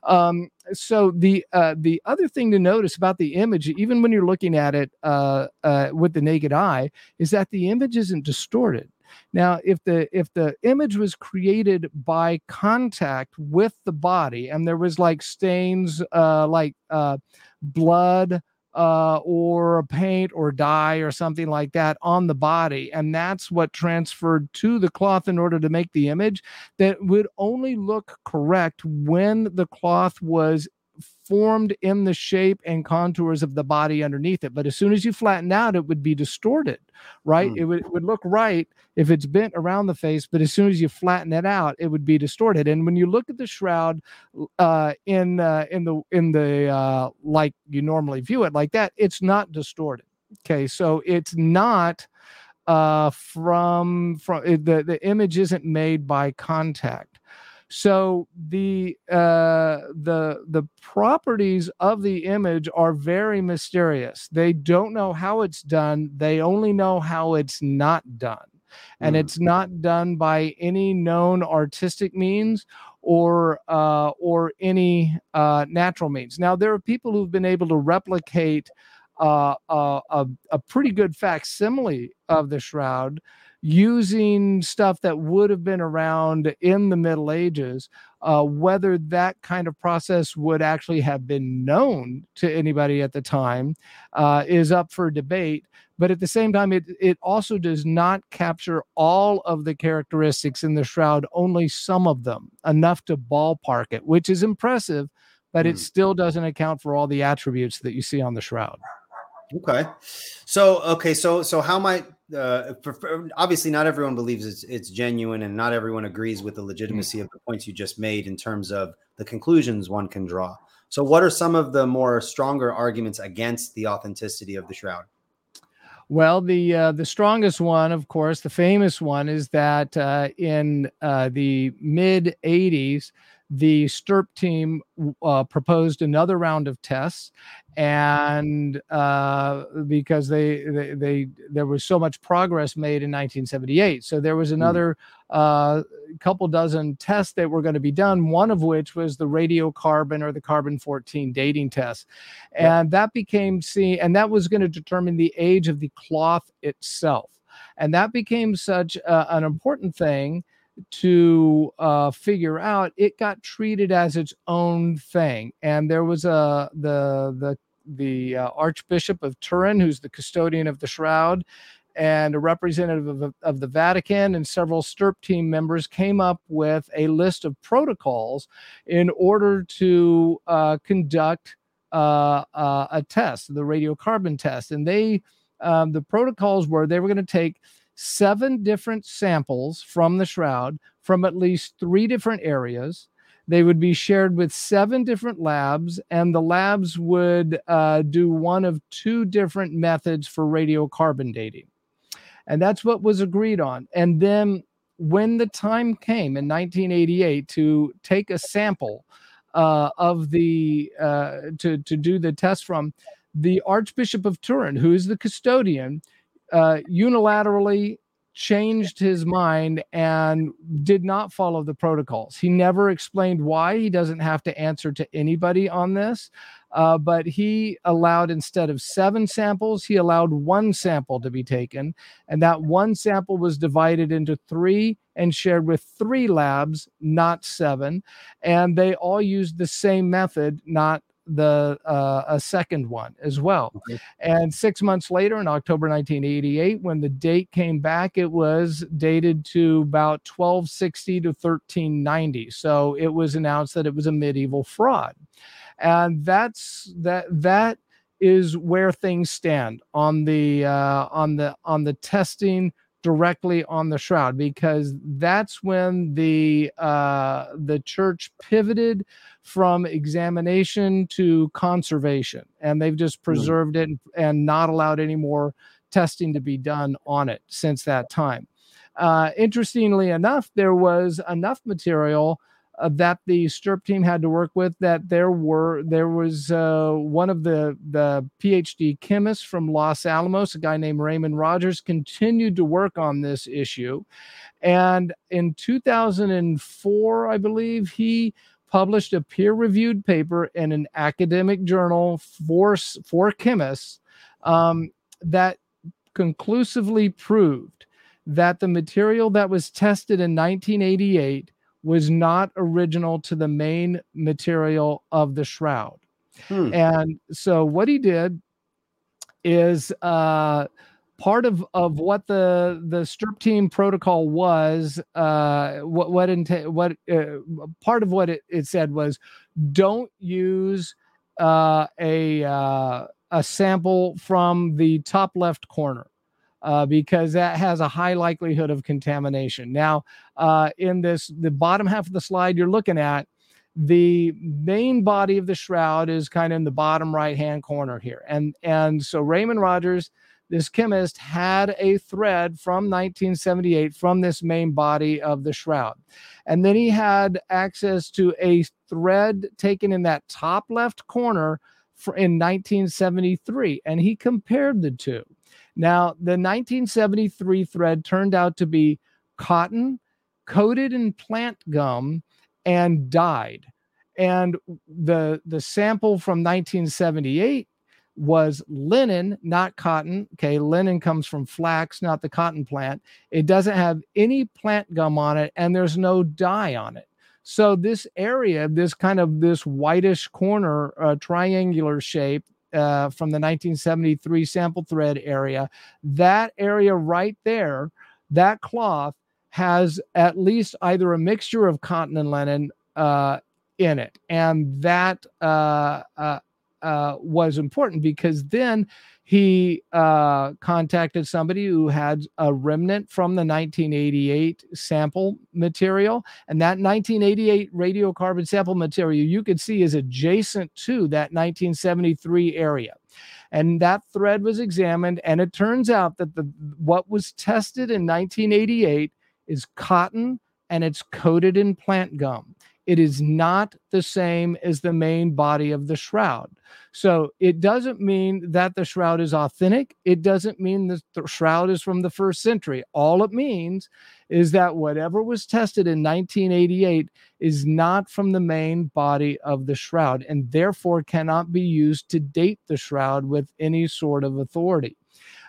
Um, so the uh, the other thing to notice about the image, even when you're looking at it uh, uh, with the naked eye, is that the image isn't distorted. Now, if the if the image was created by contact with the body, and there was like stains, uh, like uh, blood, uh, or paint or dye or something like that on the body. And that's what transferred to the cloth in order to make the image that would only look correct when the cloth was formed in the shape and contours of the body underneath it. But as soon as you flatten out, it would be distorted, right? Mm. It, would, it would look right if it's bent around the face, but as soon as you flatten it out, it would be distorted. And when you look at the shroud uh, in uh, in the in the uh, like you normally view it like that, it's not distorted. Okay, so it's not uh, from from the the image isn't made by contact. So the uh, the the properties of the image are very mysterious. They don't know how it's done. They only know how it's not done, and mm. it's not done by any known artistic means or uh, or any uh, natural means. Now there are people who've been able to replicate uh, a, a, a pretty good facsimile of the shroud using stuff that would have been around in the Middle Ages, uh, whether that kind of process would actually have been known to anybody at the time uh, is up for debate. But at the same time, it, it also does not capture all of the characteristics in the shroud, only some of them, enough to ballpark it, which is impressive, but mm. it hmm. still doesn't account for all the attributes that you see on the shroud. Okay. So okay, so so how might obviously not everyone believes it's it's genuine and not everyone agrees with the legitimacy mm-hmm. of the points you just made in terms of the conclusions one can draw. So what are some of the more stronger arguments against the authenticity of the shroud? Well, the uh, the strongest one, of course, the famous one, is that uh, in uh, the mid '80s, the STURP team uh, proposed another round of tests, and uh, because they, they, they there was so much progress made in 1978, so there was hmm. another uh, couple dozen tests that were going to be done. One of which was the radiocarbon or the carbon 14 dating test, and that became seen, and that was going to determine the age of the cloth itself, and that became such an important thing to uh, figure out, it got treated as its own thing. And there was a the the the uh, Archbishop of Turin, who's the custodian of the shroud, and a representative of, of the Vatican and several STURP team members came up with a list of protocols in order to uh, conduct uh, uh, a test, the radiocarbon test. And they, um, the protocols were they were going to take seven different samples from the shroud from at least three different areas. They would be shared with seven different labs, and the labs would uh, do one of two different methods for radiocarbon dating. And that's what was agreed on. And then when the time came in 1988 to take a sample uh, of the uh, to to do the test from the Archbishop of Turin, who is the custodian, uh, unilaterally changed his mind and did not follow the protocols. He never explained why. He doesn't have to answer to anybody on this. Uh, but he allowed instead of seven samples, he allowed one sample to be taken. And that one sample was divided into three and shared with three labs, not seven. And they all used the same method, not the uh, a second one as well. Okay. And six months later, in October 1988, when the date came back, it was dated to about 1260 to 1390. So it was announced that it was a medieval fraud, and that's that that is where things stand on the uh, on the on the testing directly on the shroud because that's when the uh, the church pivoted from examination to conservation and they've just hmm. preserved mm. it and, and, not allowed any more testing to be done on it since that time uh, interestingly enough there was enough material uh, that the STURP team had to work with that there were there was uh, one of the the PhD chemists from Los Alamos, a guy named Raymond Rogers, continued to work on this issue, and in 2004, I believe he published a peer-reviewed paper in an academic journal for for chemists um, that conclusively proved that the material that was tested in 1988 was not original to the main material of the shroud. Hmm. And so what he did is uh, part of of what the the STURP team protocol was uh what what what uh, part of what it, it said was don't use uh a uh a sample from the top left corner uh, because that has a high likelihood of contamination. Now, uh, in this, the bottom half of the slide you're looking at, the main body of the shroud is kind of in the bottom right hand corner here, and and so Raymond Rogers this chemist had a thread from 1978 from this main body of the shroud. And then he had access to a thread taken in that top left corner in 1973, and he compared the two. Now, the 1973 thread turned out to be cotton coated in plant gum and dyed. And the, the sample from 1978 was linen, not cotton. Okay, linen comes from flax, not the cotton plant. It doesn't have any plant gum on it, and there's no dye on it. So this area, this kind of this whitish corner, uh, triangular shape uh, from the 1973 sample thread area, that area right there, that cloth has at least either a mixture of cotton and linen uh, in it, and that uh, uh, was important because then he uh, contacted somebody who had a remnant from the 1988 sample material. And that 1988 radiocarbon sample material you could see is adjacent to that 1973 area. And that thread was examined, and it turns out that the what was tested in 1988 is cotton and it's coated in plant gum it is not the same as the main body of the shroud. So it doesn't mean that the shroud is authentic. It doesn't mean that the shroud is from the first century. All it means is that whatever was tested in 1988 is not from the main body of the shroud and therefore cannot be used to date the shroud with any sort of authority.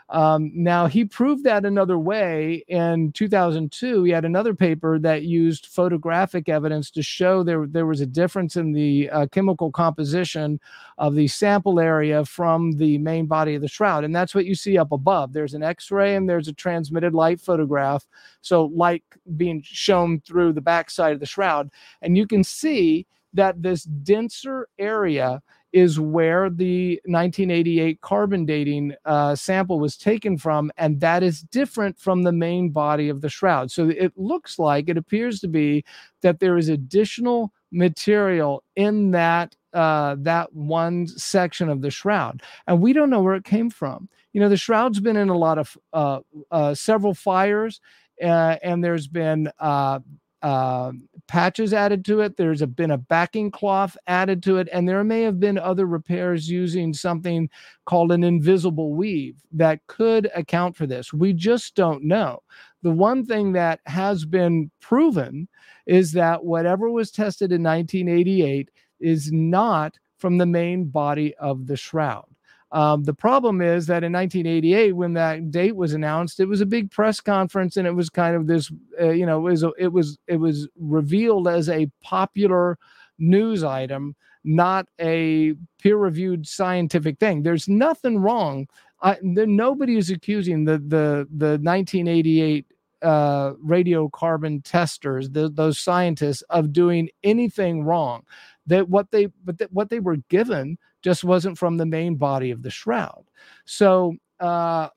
Um, now, he proved that another way in 2002. He had another paper that used photographic evidence to show there, there was a difference in the uh, chemical composition of the sample area from the main body of the shroud. And that's what you see up above. There's an X ray and there's a transmitted light photograph. So, light being shown through the backside of the shroud. And you can see that this denser area is where the 1988 carbon dating uh, sample was taken from, and that is different from the main body of the shroud. So it looks like it appears to be that there is additional material in that uh, that one section of the shroud, and we don't know where it came from. You know, the shroud's been in a lot of uh, uh several fires, uh, and there's been uh, uh, patches added to it. There's a, been a backing cloth added to it, and there may have been other repairs using something called an invisible weave that could account for this. We just don't know. The one thing that has been proven is that whatever was tested in 1988 is not from the main body of the shroud. Um, the problem is that in 1988, when that date was announced, it was a big press conference, and it was kind of this, uh, you know, it was it was it was revealed as a popular news item, not a peer-reviewed scientific thing. There's nothing wrong. I, there, nobody is accusing the the the 1988 uh, radiocarbon testers, the, those scientists, of doing anything wrong. That what they but what they were given just wasn't from the main body of the shroud. So, uh,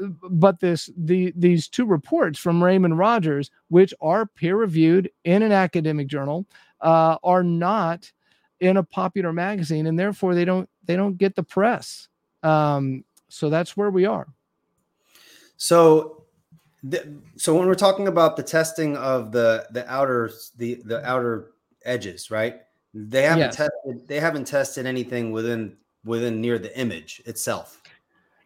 but this the these two reports from Raymond Rogers, which are peer reviewed in an academic journal, uh, are not in a popular magazine, and therefore they don't they don't get the press. Um, so that's where we are. So, so when we're talking about the testing of the the outer the the outer edges, right? They haven't yes. tested. They haven't tested anything within within near the image itself.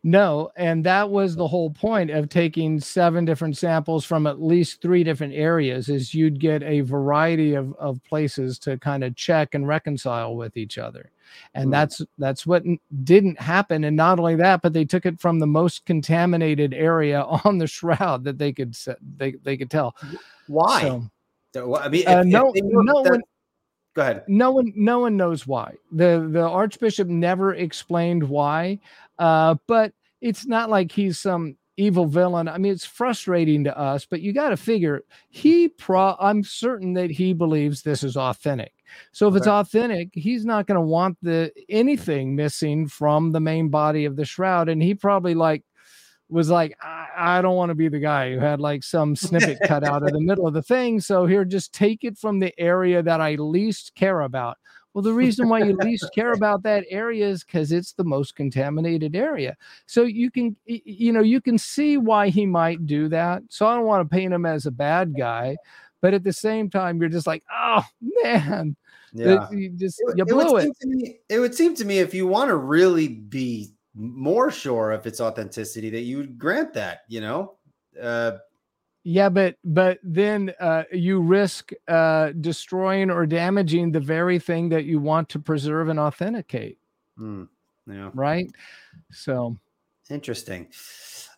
No, and that was the whole point of taking seven different samples from at least three different areas is you'd get a variety of, of places to kind of check and reconcile with each other. And mm. that's that's what didn't happen. And not only that, but they took it from the most contaminated area on the shroud that they could they they could tell. Why? So, I mean, if, uh, no, no. Go ahead. No one, no one knows why. the The archbishop never explained why, uh, but it's not like he's some evil villain. I mean, it's frustrating to us, but you got to figure he pro. I'm certain that he believes this is authentic. So if okay. it's authentic, he's not going to want the anything missing from the main body of the shroud, and he probably like was like, I, I don't want to be the guy who had like some snippet cut out of the middle of the thing. So here, just take it from the area that I least care about. Well, the reason why you least care about that area is because it's the most contaminated area. So you can, you know, you can see why he might do that. So I don't want to paint him as a bad guy, but at the same time, you're just like, oh man, yeah, you just you blew it. It. Me, it would seem to me if you want to really be more sure of its authenticity that you would grant that. You know. Uh, yeah, but but then uh, you risk uh, destroying or damaging the very thing that you want to preserve and authenticate. Mm, yeah. Right. So interesting.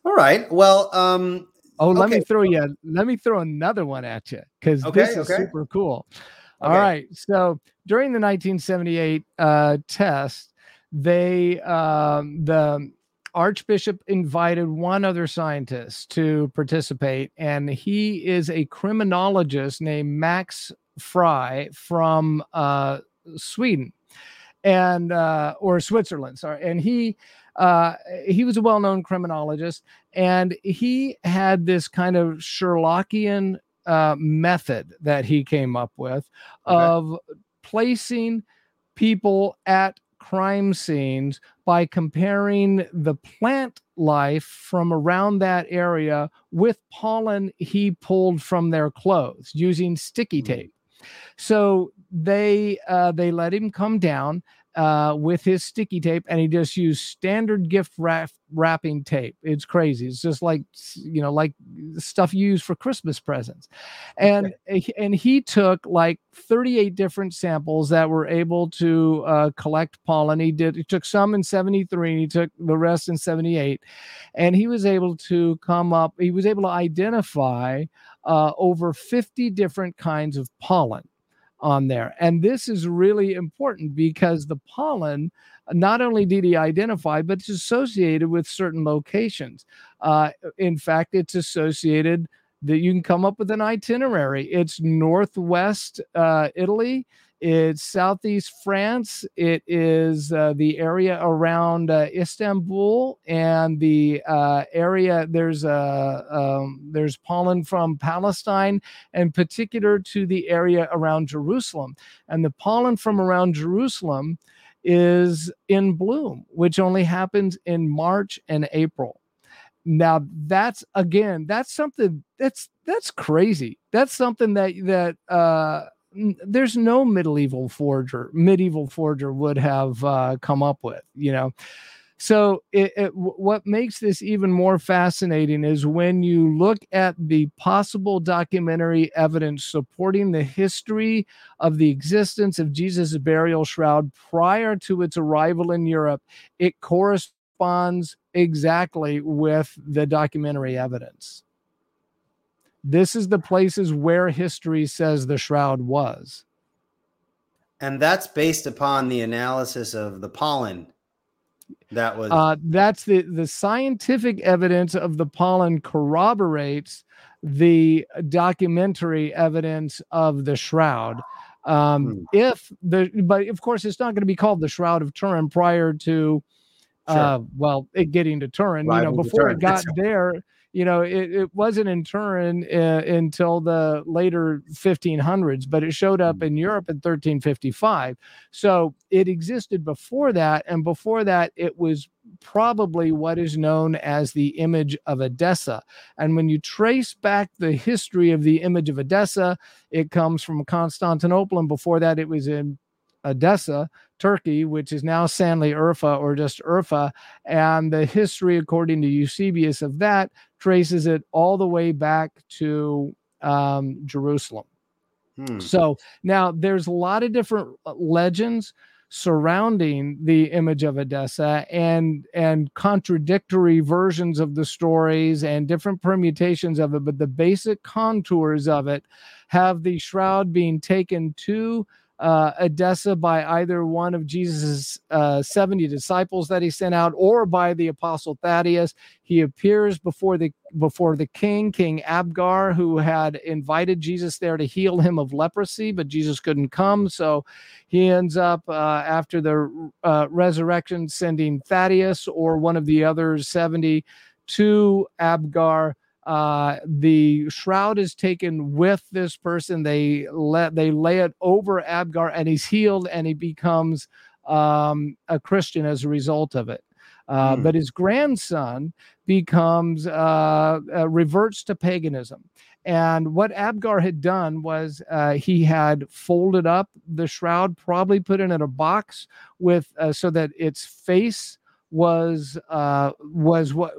All right. Well, um, oh, let okay. me throw you. Let me throw another one at you because okay, this is okay. super cool. All right. So during the 1978 uh, test, they um, the Archbishop invited one other scientist to participate, and he is a criminologist named Max Frei from uh, Sweden and uh, or Switzerland. Sorry, and he uh, he was a well-known criminologist, and he had this kind of Sherlockian uh, method that he came up with okay. of placing people at crime scenes by comparing the plant life from around that area with pollen he pulled from their clothes using sticky hmm. tape. So they uh, they let him come down uh, with his sticky tape, and he just used standard gift wrap, wrapping tape. It's crazy. It's just like you know, like stuff you use for Christmas presents. And okay. and he took like 38 different samples that were able to uh, collect pollen. He did. He took some in 73, and he took the rest in 78, and he was able to come up. He was able to identify uh, over 50 different kinds of pollen on there. And this is really important because the pollen, not only did he identify, but it's associated with certain locations. Uh, in fact, it's associated that you can come up with an itinerary. It's northwest uh, Italy, it's southeast France. It is uh, the area around uh, Istanbul and the uh, area. There's uh, um, there's pollen from Palestine, and particular to the area around Jerusalem. And the pollen from around Jerusalem is in bloom, which only happens in March and April. Now that's again, that's something that's that's crazy. That's something that that uh there's no medieval forger medieval forger would have uh, come up with you know? So it, it, what makes this even more fascinating is when you look at the possible documentary evidence supporting the history of the existence of jesus' burial shroud prior to its arrival in europe it corresponds exactly with the documentary evidence this is the places where history says the shroud was. And that's based upon the analysis of the pollen. That was uh, that's the the scientific evidence of the pollen corroborates the documentary evidence of the shroud. Um, hmm. If the but of course it's not going to be called the Shroud of Turin prior to Sure. Uh, well, it getting to Turin, Rival you know, before it got there, you know, it, it wasn't in Turin uh, until the later 1500s, but it showed up mm. in Europe in 1355. So it existed before that. And before that, it was probably what is known as the image of Edessa. And when you trace back the history of the image of Edessa, it comes from Constantinople. And before that, it was in Edessa, Turkey, which is now Sanliurfa or just Urfa. And the history, according to Eusebius, of that traces it all the way back to um, Jerusalem. Hmm. So now there's a lot of different uh, legends surrounding the image of Edessa and and contradictory versions of the stories and different permutations of it but the basic contours of it have the shroud being taken to uh, Edessa by either one of Jesus' uh, 70 disciples that he sent out or by the apostle Thaddeus. He appears before the before the king, King Abgar, who had invited Jesus there to heal him of leprosy, but Jesus couldn't come. So he ends up uh, after the uh, resurrection sending Thaddeus or one of the other 70 to Abgar uh, the shroud is taken with this person. They let they lay it over Abgar, and he's healed, and he becomes um, a Christian as a result of it. Uh, mm. But his grandson becomes uh, uh, reverts to paganism. And what Abgar had done was uh, he had folded up the shroud, probably put it in a box with uh, so that its face was uh, was what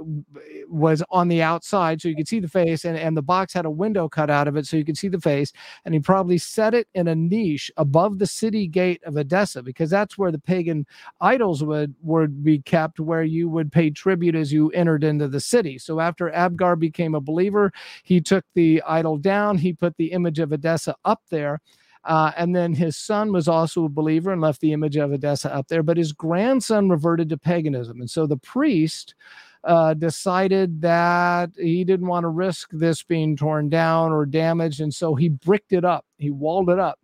was on the outside, so you could see the face, and, and the box had a window cut out of it, so you could see the face. And he probably set it in a niche above the city gate of Edessa, because that's where the pagan idols would would be kept, where you would pay tribute as you entered into the city. So after Abgar became a believer, he took the idol down, he put the image of Edessa up there uh, and then his son was also a believer and left the image of Edessa up there, but his grandson reverted to paganism. And so the priest uh, decided that he didn't want to risk this being torn down or damaged. And so he bricked it up, he walled it up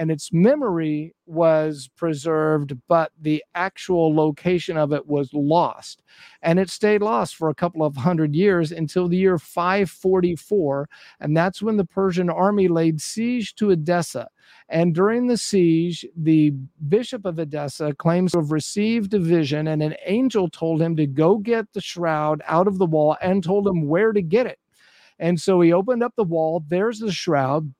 and its memory was preserved, but the actual location of it was lost. And it stayed lost for a couple of hundred years until the year 544. And that's when the Persian army laid siege to Edessa. And during the siege, the bishop of Edessa claims to have received a vision, and an angel told him to go get the shroud out of the wall and told him where to get it. And so he opened up the wall. There's the shroud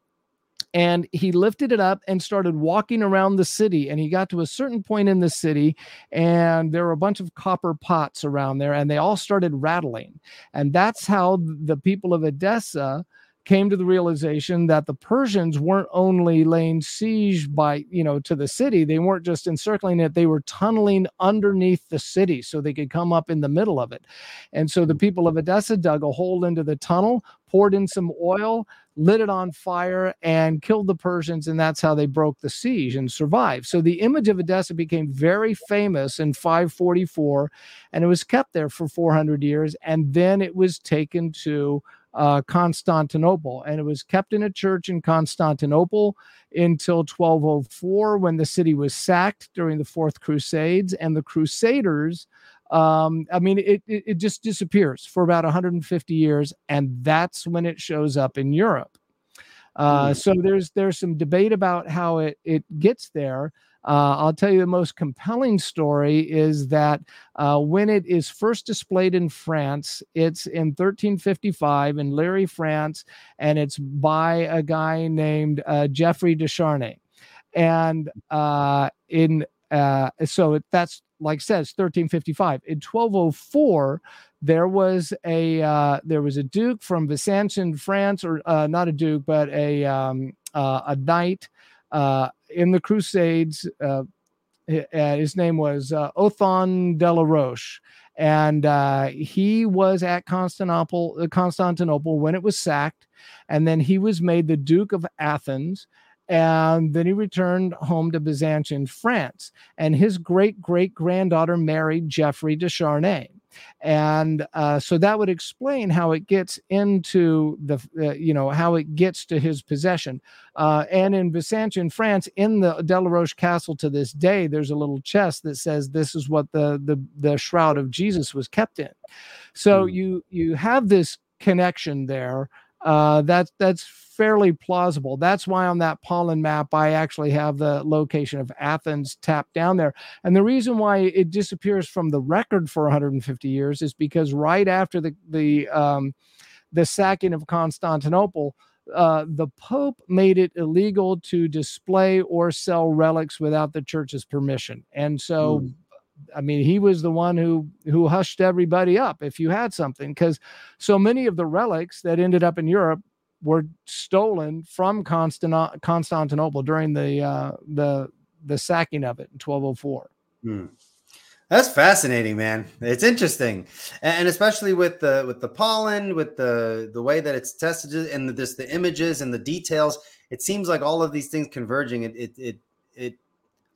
and he lifted it up and started walking around the city and he got to a certain point in the city and there were a bunch of copper pots around there and they all started rattling and that's how the people of edessa came to the realization that the Persians weren't only laying siege by, you know, to the city, they weren't just encircling it, they were tunneling underneath the city so they could come up in the middle of it. And so the hmm. people of Edessa dug a hole into the tunnel, poured in some oil, lit it on fire, and killed the Persians. And that's how they broke the siege and survived. So the image of Edessa became very famous in 544, and it was kept there for 400 years. And then it was taken to uh, Constantinople. And it was kept in a church in Constantinople until 1204 when the city was sacked during the Fourth Crusades. And the Crusaders, um, I mean, it, it, it just disappears for about 150 years. And that's when it shows up in Europe. Uh, hmm. so there's there's some debate about how it it gets there. Uh, I'll tell you the most compelling story is that uh, when it is first displayed in France, it's in 1355 in Lirey, France, and it's by a guy named uh, Geoffrey de Charny. And uh, in uh, so that's like says 1355. In 1204, there was a uh, there was a duke from Besancon, France, or not a duke, but a um, a knight uh, in the Crusades. Uh, his name was uh, Othon de la Roche, and uh, he was at Constantinople, uh, Constantinople when it was sacked, and then he was made the Duke of Athens. And then he returned home to Byzantium, France. And his great great granddaughter married Geoffrey de Charny and uh, so that would explain how it gets into the uh, you know how it gets to his possession uh, and in Byzantium France in the Delaroche castle to this day there's a little chest that says this is what the the, the shroud of Jesus was kept in so mm. you you have this connection there uh, that's that's fairly plausible. That's why on that pollen map I actually have the location of Athens tapped down there. And the reason why it disappears from the record for 150 years is because right after the the um, the sacking of Constantinople, uh, the Pope made it illegal to display or sell relics without the church's permission. And so mm. I mean, he was the one who who hushed everybody up if you had something, because so many of the relics that ended up in Europe were stolen from Constant- Constantinople during the uh, the the sacking of it in 1204. Hmm. That's fascinating, man. It's interesting, and especially with the with the pollen, with the the way that it's tested, and this the images and the details. It seems like all of these things converging. It it, it it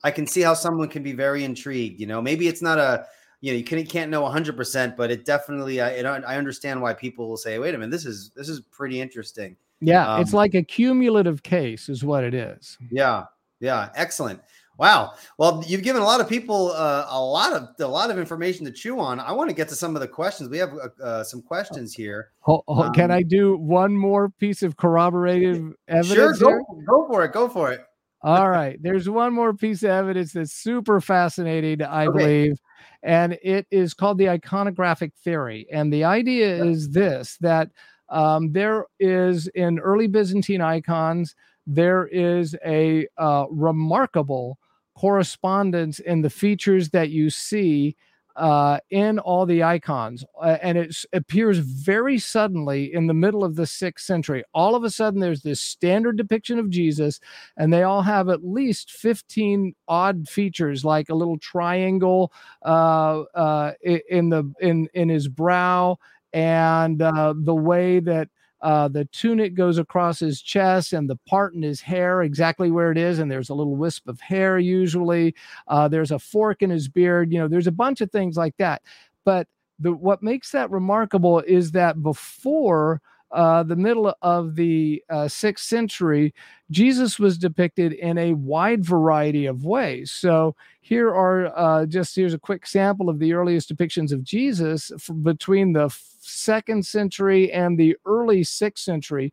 I can see how someone can be very intrigued. You know, maybe it's not a you know you can, can't know 100 percent but it definitely I, I understand why people will say wait a minute this is this is pretty interesting. Yeah um, it's like a cumulative case is what it is. Yeah yeah excellent. Wow. Well you've given a lot of people uh, a lot of a lot of information to chew on. I want to get to some of the questions. We have uh, uh some questions here. Oh, oh, um, can i do one more piece of corroborative evidence sure go, go for it go for it all right there's one more piece of evidence that's super fascinating i okay. believe and it is called the iconographic theory. And the idea is this that um, there is in early Byzantine icons, there is a uh, remarkable correspondence in the features that you see uh, in all the icons, uh, and it appears very suddenly in the middle of the sixth century. All of a sudden, there's this standard depiction of Jesus, and they all have at least 15 odd features, like a little triangle uh, uh in the in in his brow, and uh, the way that uh, the tunic goes across his chest and the part in his hair exactly where it is. And there's a little wisp of hair usually. Uh, there's a fork in his beard. You know, there's a bunch of things like that. But the, what makes that remarkable is that before uh, the middle of the uh, sixth century, Jesus was depicted in a wide variety of ways. So here are uh, just here's a quick sample of the earliest depictions of Jesus between the second century and the early sixth century.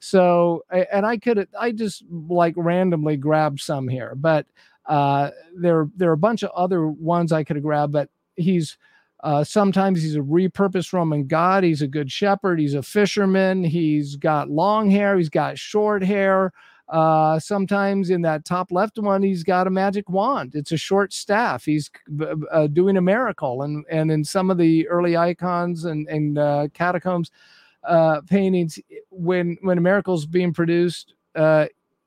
So, and I could, I just like randomly grabbed some here, but uh, there, there are a bunch of other ones I could have grabbed, but he's, uh, sometimes he's a repurposed Roman god. He's a good shepherd. He's a fisherman. He's got long hair. He's got short hair. Uh, sometimes in that top left one, he's got a magic wand. It's a short staff. He's uh, doing a miracle. And, and in some of the early icons and, and uh, catacombs uh, paintings, when, when a miracle is being produced, uh,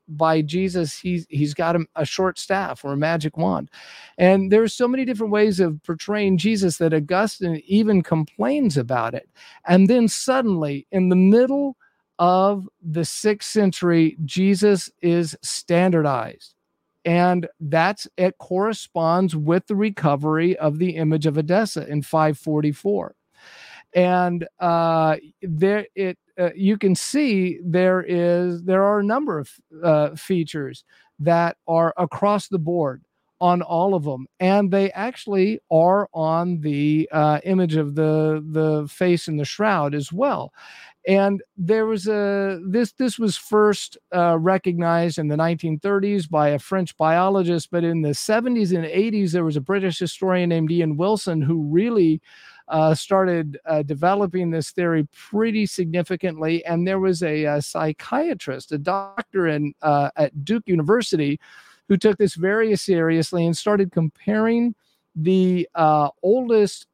by Jesus, he's he's got a, a, short staff or a magic wand, and there's so many different ways of portraying Jesus that Augustine even complains about it. And then suddenly, in the middle of the sixth century, Jesus is standardized, and that's it corresponds with the recovery of the image of Edessa in 544 and uh, there it uh, you can see there is there are a number of uh, features that are across the board on all of them and they actually are on the uh, image of the the face in the shroud as well. And there was a this this was first uh, recognized in the 1930s by a french biologist but in the 70s and 80s there was a british historian named ian wilson who really uh, started uh, developing this theory pretty significantly. And there was a, a psychiatrist, a doctor in, uh, at Duke University, who took this very seriously and started comparing the uh, oldest,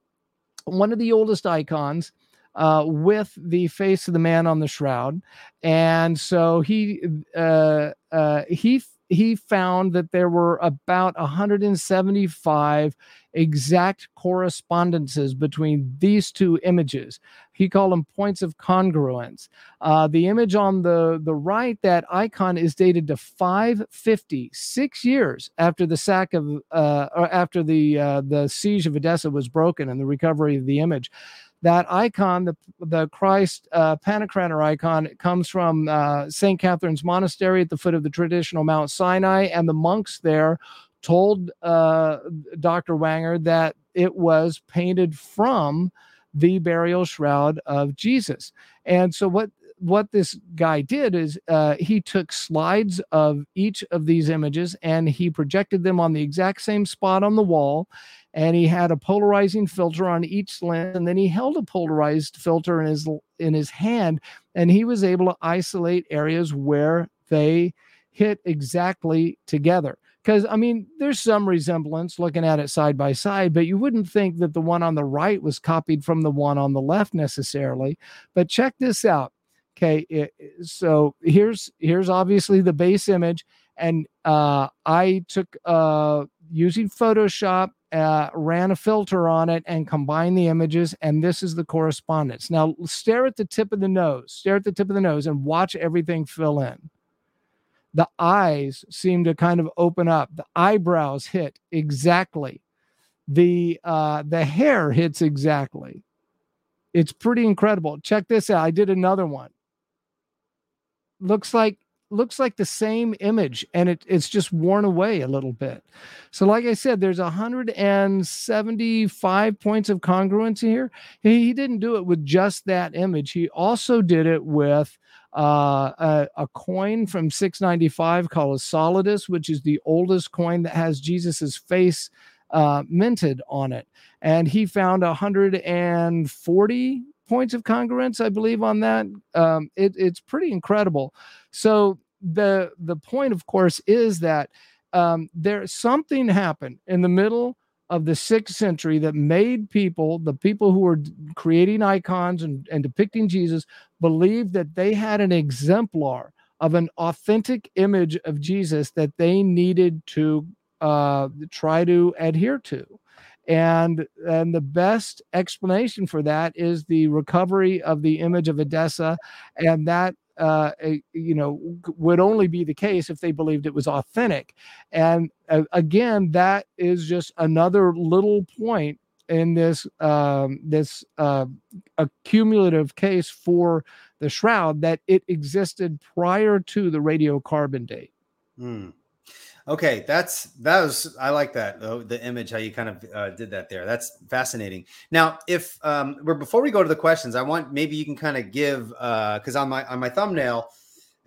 one of the oldest icons. Uh, with the face of the man on the shroud, and so he uh, uh, he he found that there were about 175 exact correspondences between these two images. He called them points of congruence. Uh, the image on the, the right, that icon is dated to 550, six years after the sack of, uh, or after the, uh, the siege of Edessa was broken and the recovery of the image that icon, the, the Christ uh, Pantocrator icon, comes from uh, St. Catherine's Monastery at the foot of the traditional Mount Sinai, and the monks there told uh, Dr. Whanger that it was painted from the burial shroud of Jesus. And so what what this guy did is uh, he took slides of each of these images and he projected them on the exact same spot on the wall and he had a polarizing filter on each lens and then he held a polarized filter in his in his hand and he was able to isolate areas where they hit exactly together because I mean, there's some resemblance looking at it side by side, but you wouldn't think that the one on the right was copied from the one on the left necessarily. But check this out. Okay, it, so here's here's obviously the base image, and uh, I took uh, using Photoshop, uh, ran a filter on it, and combined the images, and this is the correspondence. Now stare at the tip of the nose, stare at the tip of the nose, and watch everything fill in The eyes seem to kind of open up. The eyebrows hit exactly. The uh, the hair hits exactly. It's pretty incredible. Check this out. I did another one. Looks like looks like the same image and it, it's just worn away a little bit. So, like I said, there's 175 points of congruence here. He, he didn't do it with just that image, he also did it with uh, a, a, coin from 695 called a solidus, which is the oldest coin that has Jesus's face uh, minted on it. And he found 140 points of congruence, I believe, on that. Um, it, it's pretty incredible. So the the point, of course, is that um, there something happened in the middle of the sixth century that made people, the people who were creating icons and, and depicting Jesus, believe that they had an exemplar of an authentic image of Jesus that they needed to uh, try to adhere to. And and the best explanation for that is the recovery of the image of edessa and that uh, you know would only be the case if they believed it was authentic and uh, again that is just another little point in this um, this uh, accumulative case for the shroud that it existed prior to the radiocarbon date mm. Okay, that's that was I like that the, the image how you kind of uh, did that there. That's fascinating. Now, if um, we're before we go to the questions, I want maybe you can kind of give because uh, on my on my thumbnail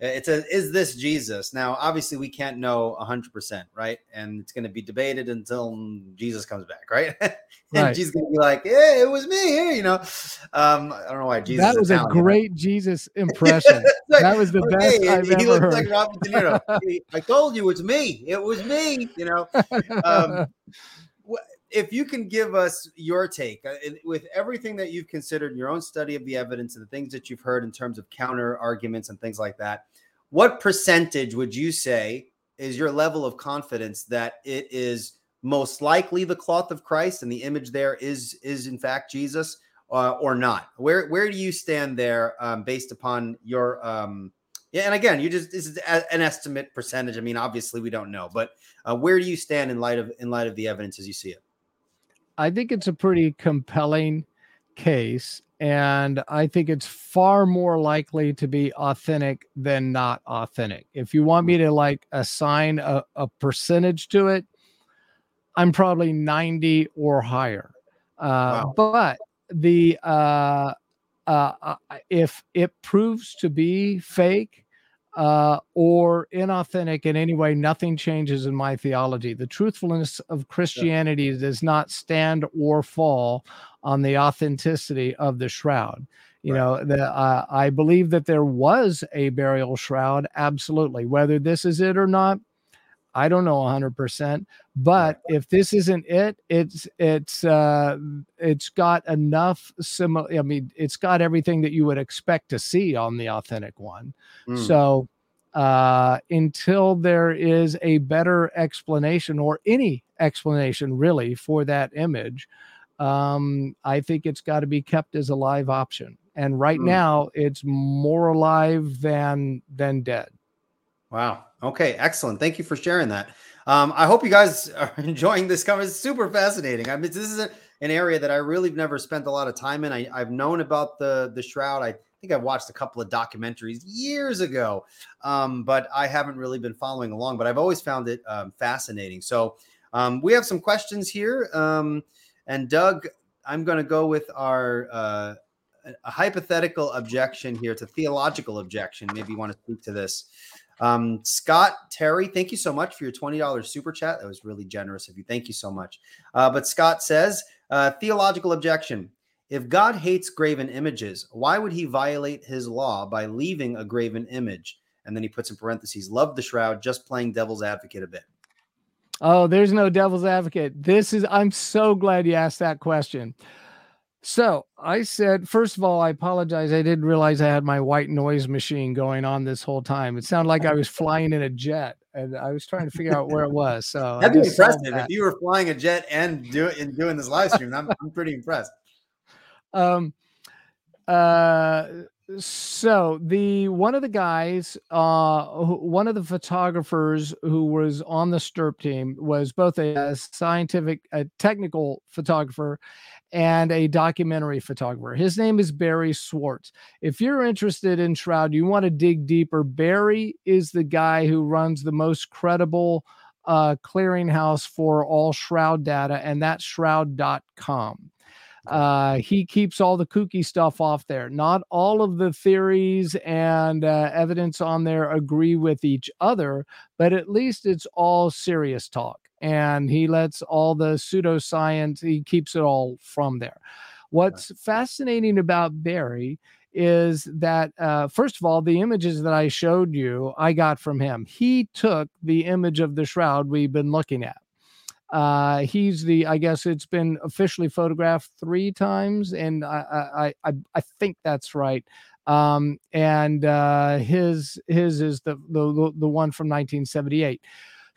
it says, "Is this Jesus?" Now, obviously, we can't know hundred percent, right? And it's going to be debated until Jesus comes back, right? and right. Jesus going to be like, "Yeah, it was me." You know, um, I don't know why Jesus. That was a great Jesus impression. like, that was the okay, best I've he ever heard. Like Robert De Niro. I told you it's me. It was me. You know. Um, if you can give us your take uh, with everything that you've considered your own study of the evidence and the things that you've heard in terms of counter arguments and things like that what percentage would you say is your level of confidence that it is most likely the cloth of christ and the image there is is in fact jesus uh, or not where where do you stand there um, based upon your um, yeah, and again, you just this is an estimate percentage. I mean, obviously we don't know, but uh, where do you stand in light of in light of the evidence as you see it? I think it's a pretty compelling case. And I think it's far more likely to be authentic than not authentic. If you want me to like assign a, a percentage to it, I'm probably 90 or higher. Uh, wow. But the uh, uh, uh if it proves to be fake, uh, or inauthentic in any way, nothing changes in my theology. The truthfulness of Christianity does not stand or fall on the authenticity of the shroud. You right. know, the, uh, I believe that there was a burial shroud, absolutely. Whether this is it or not, I don't know 100%. But if this isn't it, it's it's uh, it's got enough similar. I mean, it's got everything that you would expect to see on the authentic one. Mm. So uh, until there is a better explanation or any explanation really for that image, um, I think it's got to be kept as a live option. And right mm. now, it's more alive than than dead. Wow. Okay. Excellent. Thank you for sharing that. Um, I hope you guys are enjoying this conversation. It's super fascinating. I mean, this is a, an area that I really never spent a lot of time in. I, have known about the the shroud. I think I've watched a couple of documentaries years ago, um, but I haven't really been following along. But I've always found it um, fascinating. So um, we have some questions here, um, and Doug, I'm going to go with our uh, a hypothetical objection here. It's a theological objection. Maybe you want to speak to this. Um, Scott Terry, thank you so much for your $20 super chat. That was really generous of you. Thank you so much. Uh, but Scott says, uh, theological objection. If God hates graven images, why would he violate his law by leaving a graven image? And then he puts in parentheses, love the shroud, just playing devil's advocate a bit. Oh, there's no devil's advocate. This is, I'm so glad you asked that question. So I said, first of all, I apologize. I didn't realize I had my white noise machine going on this whole time. It sounded like I was flying in a jet, and I was trying to figure out where it was. So that'd be impressive that. if you were flying a jet and doing doing this live stream. I'm, I'm pretty impressed. Um, uh, so the one of the guys uh one of the photographers who was on the STURP team was both a, scientific a technical photographer and a documentary photographer his name is barry Schwortz. if you're interested in shroud you want to dig deeper barry is the guy who runs the most credible uh clearinghouse for all shroud data and that's shroud.com uh, he keeps all the kooky stuff off there. Not all of the theories and uh, evidence on there agree with each other, but at least it's all serious talk. And he lets all the pseudoscience, he keeps it all from there. What's fascinating about Barry is that, uh, first of all, the images that I showed you, I got from him. He took the image of the shroud we've been looking at. Uh, he's the, I guess it's been officially photographed three times, and I, I, I, I think that's right. Um, and uh, his, his is the, the, the one from 1978.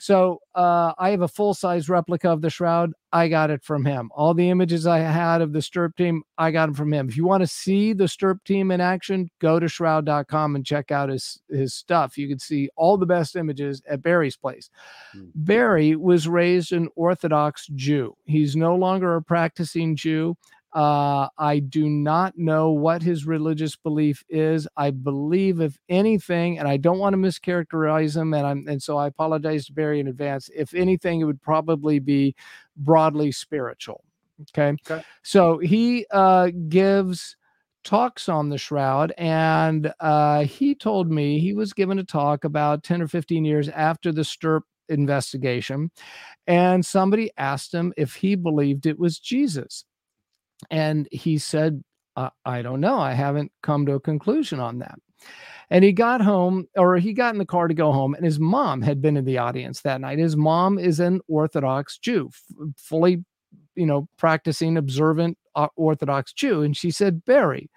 So uh, I have a full size replica of the shroud. I got it from him. All the images I had of the STURP team, I got them from him. If you want to see the STURP team in action, go to shroud.com and check out his his stuff. You can see all the best images at Barry's place. Mm. Barry was raised an Orthodox Jew. He's no longer a practicing Jew. Uh, I do not know what his religious belief is. I believe, if anything, and I don't want to mischaracterize him, and I'm and so I apologize to Barry in advance. If anything, it would probably be broadly spiritual. Okay, okay. so he uh, gives talks on the shroud, and uh, he told me he was given a talk about ten or fifteen years after the STURP investigation, and somebody asked him if he believed it was Jesus and he said, I don't know. I haven't come to a conclusion on that. And he got home, or he got in the car to go home, and his mom had been in the audience that night. His mom is an Orthodox Jew, f- fully, you know, practicing, observant uh, Orthodox Jew. And she said, Barry,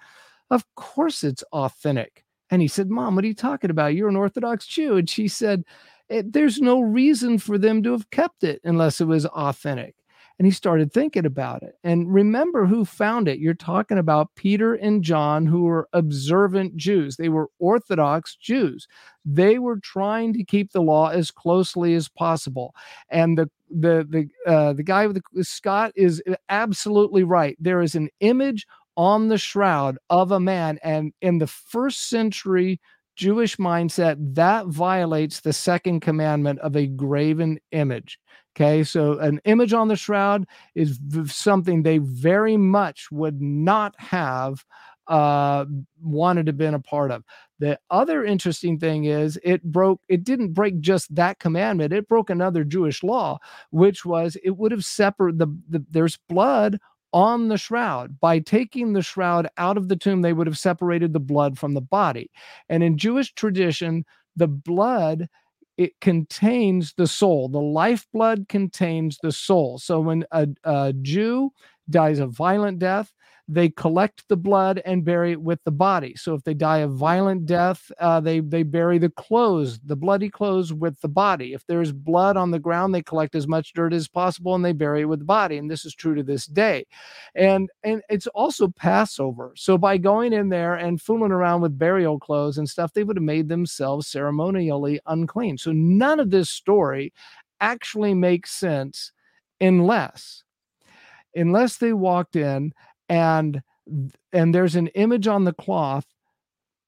of course it's authentic. And he said, Mom, what are you talking about? You're an Orthodox Jew. And she said, There's no reason for them to have kept it unless it was authentic and he started thinking about it. And remember who found it. You're talking about Peter and John, who were observant Jews. They were Orthodox Jews. They were trying to keep the law as closely as possible. And the the the uh, the guy with the Scott is absolutely right. There is an image on the shroud of a man, and in the first century Jewish mindset, that violates the second commandment of a graven image. Okay, so an image on the shroud is something they very much would not have uh, wanted to been a part of. The other interesting thing is it broke, it didn't break just that commandment, it broke another Jewish law, which was it would have separated the, the there's blood on the shroud. By taking the shroud out of the tomb, they would have separated the blood from the body. And in Jewish tradition, the blood it contains the soul. The lifeblood contains the soul. So when a, a Jew dies a violent death, they collect the blood and bury it with the body. So if they die a violent death, uh, they they bury the clothes, the bloody clothes, with the body. If there's blood on the ground, they collect as much dirt as possible and they bury it with the body. And this is true to this day. And and it's also Passover. So by going in there and fooling around with burial clothes and stuff, they would have made themselves ceremonially unclean. So none of this story actually makes sense unless unless they walked in and and there's an image on the cloth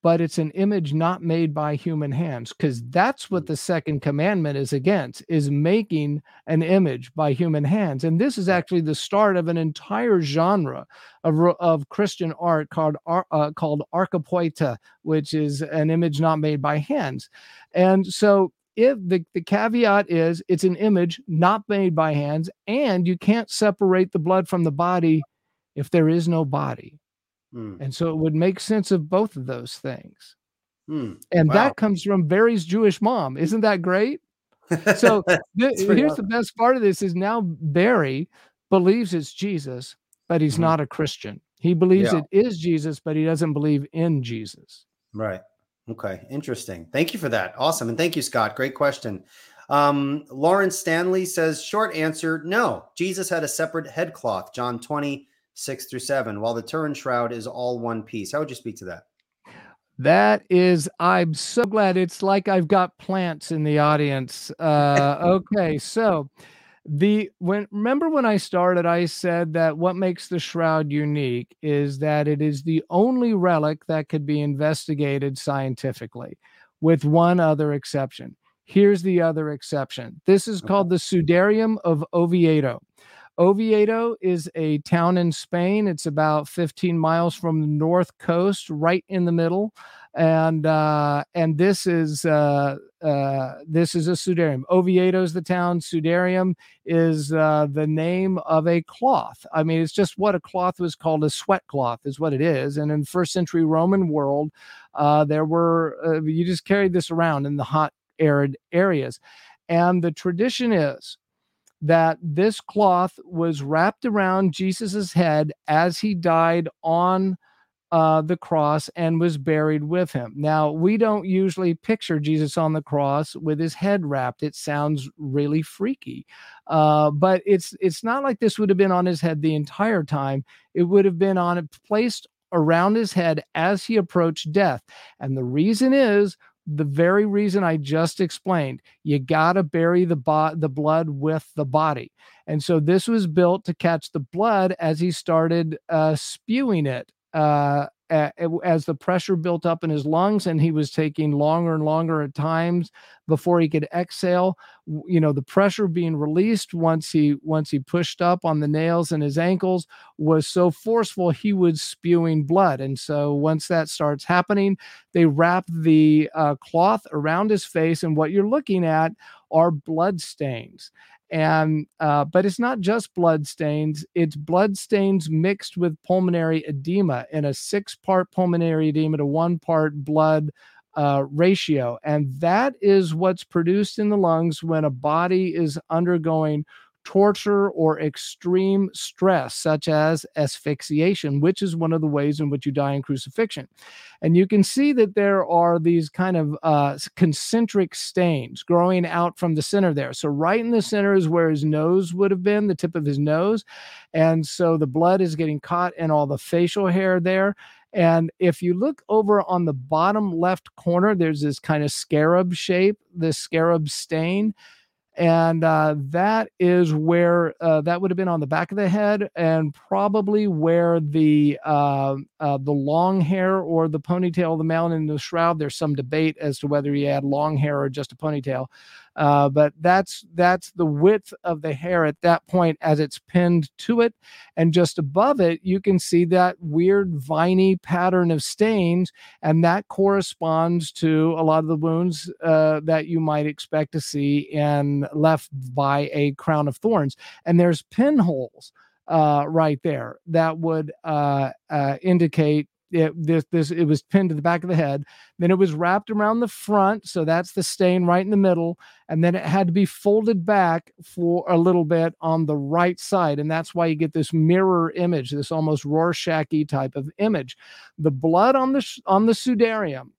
but it's an image not made by human hands because that's what the second commandment is against is making an image by human hands and this is actually the start of an entire genre of, of christian art called uh, called acheiropoieta which is an image not made by hands and so if the, the caveat is it's an image not made by hands and you can't separate the blood from the body if there is no body. Mm. And so it would make sense of both of those things. Mm. And wow. that comes from Barry's Jewish mom. Isn't that great? So th- here's awesome. the best part of this is now Barry believes it's Jesus, but he's mm. not a Christian. He believes yeah. it is Jesus, but he doesn't believe in Jesus. Right. Okay. Interesting. Thank you for that. Awesome. And thank you, Scott. Great question. Um, Lawrence Stanley says, short answer, no. Jesus had a separate head cloth. John 20, six through seven, while the Turin shroud is all one piece. How would you speak to that? That is, I'm so glad. It's like I've got plants in the audience. Uh, okay, so the when remember when I started, I said that what makes the shroud unique is that it is the only relic that could be investigated scientifically, with one other exception. Here's the other exception. This is called the Sudarium of Oviedo. Oviedo is a town in Spain. It's about 15 miles from the north coast, right in the middle, and uh, and this is uh, uh, this is a Sudarium. Oviedo is the town. Sudarium is uh, the name of a cloth. I mean, it's just what a cloth was called. A sweat cloth is what it is. And in first century Roman world, uh, there were uh, you just carried this around in the hot arid areas, and the tradition is that this cloth was wrapped around Jesus's head as he died on uh, the cross and was buried with him. Now, we don't usually picture Jesus on the cross with his head wrapped. It sounds really freaky, uh, but it's it's not like this would have been on his head the entire time. It would have been on it placed around his head as he approached death, and the reason is the very reason I just explained. You got to bury the bo- the blood with the body. And so this was built to catch the blood as he started uh, spewing it uh, as the pressure built up in his lungs and he was taking longer and longer at times before he could exhale you know the pressure being released once he once he pushed up on the nails in his ankles was so forceful he was spewing blood. And so once that starts happening they wrap the uh, cloth around his face and what you're looking at are blood stains and uh, but it's not just blood stains it's blood stains mixed with pulmonary edema in a six part pulmonary edema to one part blood uh, ratio. And that is what's produced in the lungs when a body is undergoing torture or extreme stress, such as asphyxiation, which is one of the ways in which you die in crucifixion. And you can see that there are these kind of uh, concentric stains growing out from the center there. So, right in the center is where his nose would have been, the tip of his nose. And so the blood is getting caught in all the facial hair there. And if you look over on the bottom left corner, there's this kind of scarab shape, this scarab stain and uh, that is where uh, that would have been on the back of the head, and probably where the uh, uh the long hair or the ponytail of the male in the shroud. There's some debate as to whether he had long hair or just a ponytail, uh, but that's that's the width of the hair at that point as it's pinned to it, and just above it you can see that weird viney pattern of stains, and that corresponds to a lot of the wounds uh, that you might expect to see in left by a crown of thorns, and there's pinholes uh, right there that would uh, uh, indicate it, this this it was pinned to the back of the head. Then it was wrapped around the front so that's the stain right in the middle and then it had to be folded back for a little bit on the right side and that's why you get this mirror image this almost rorschach type of image. The blood on the on the sudarium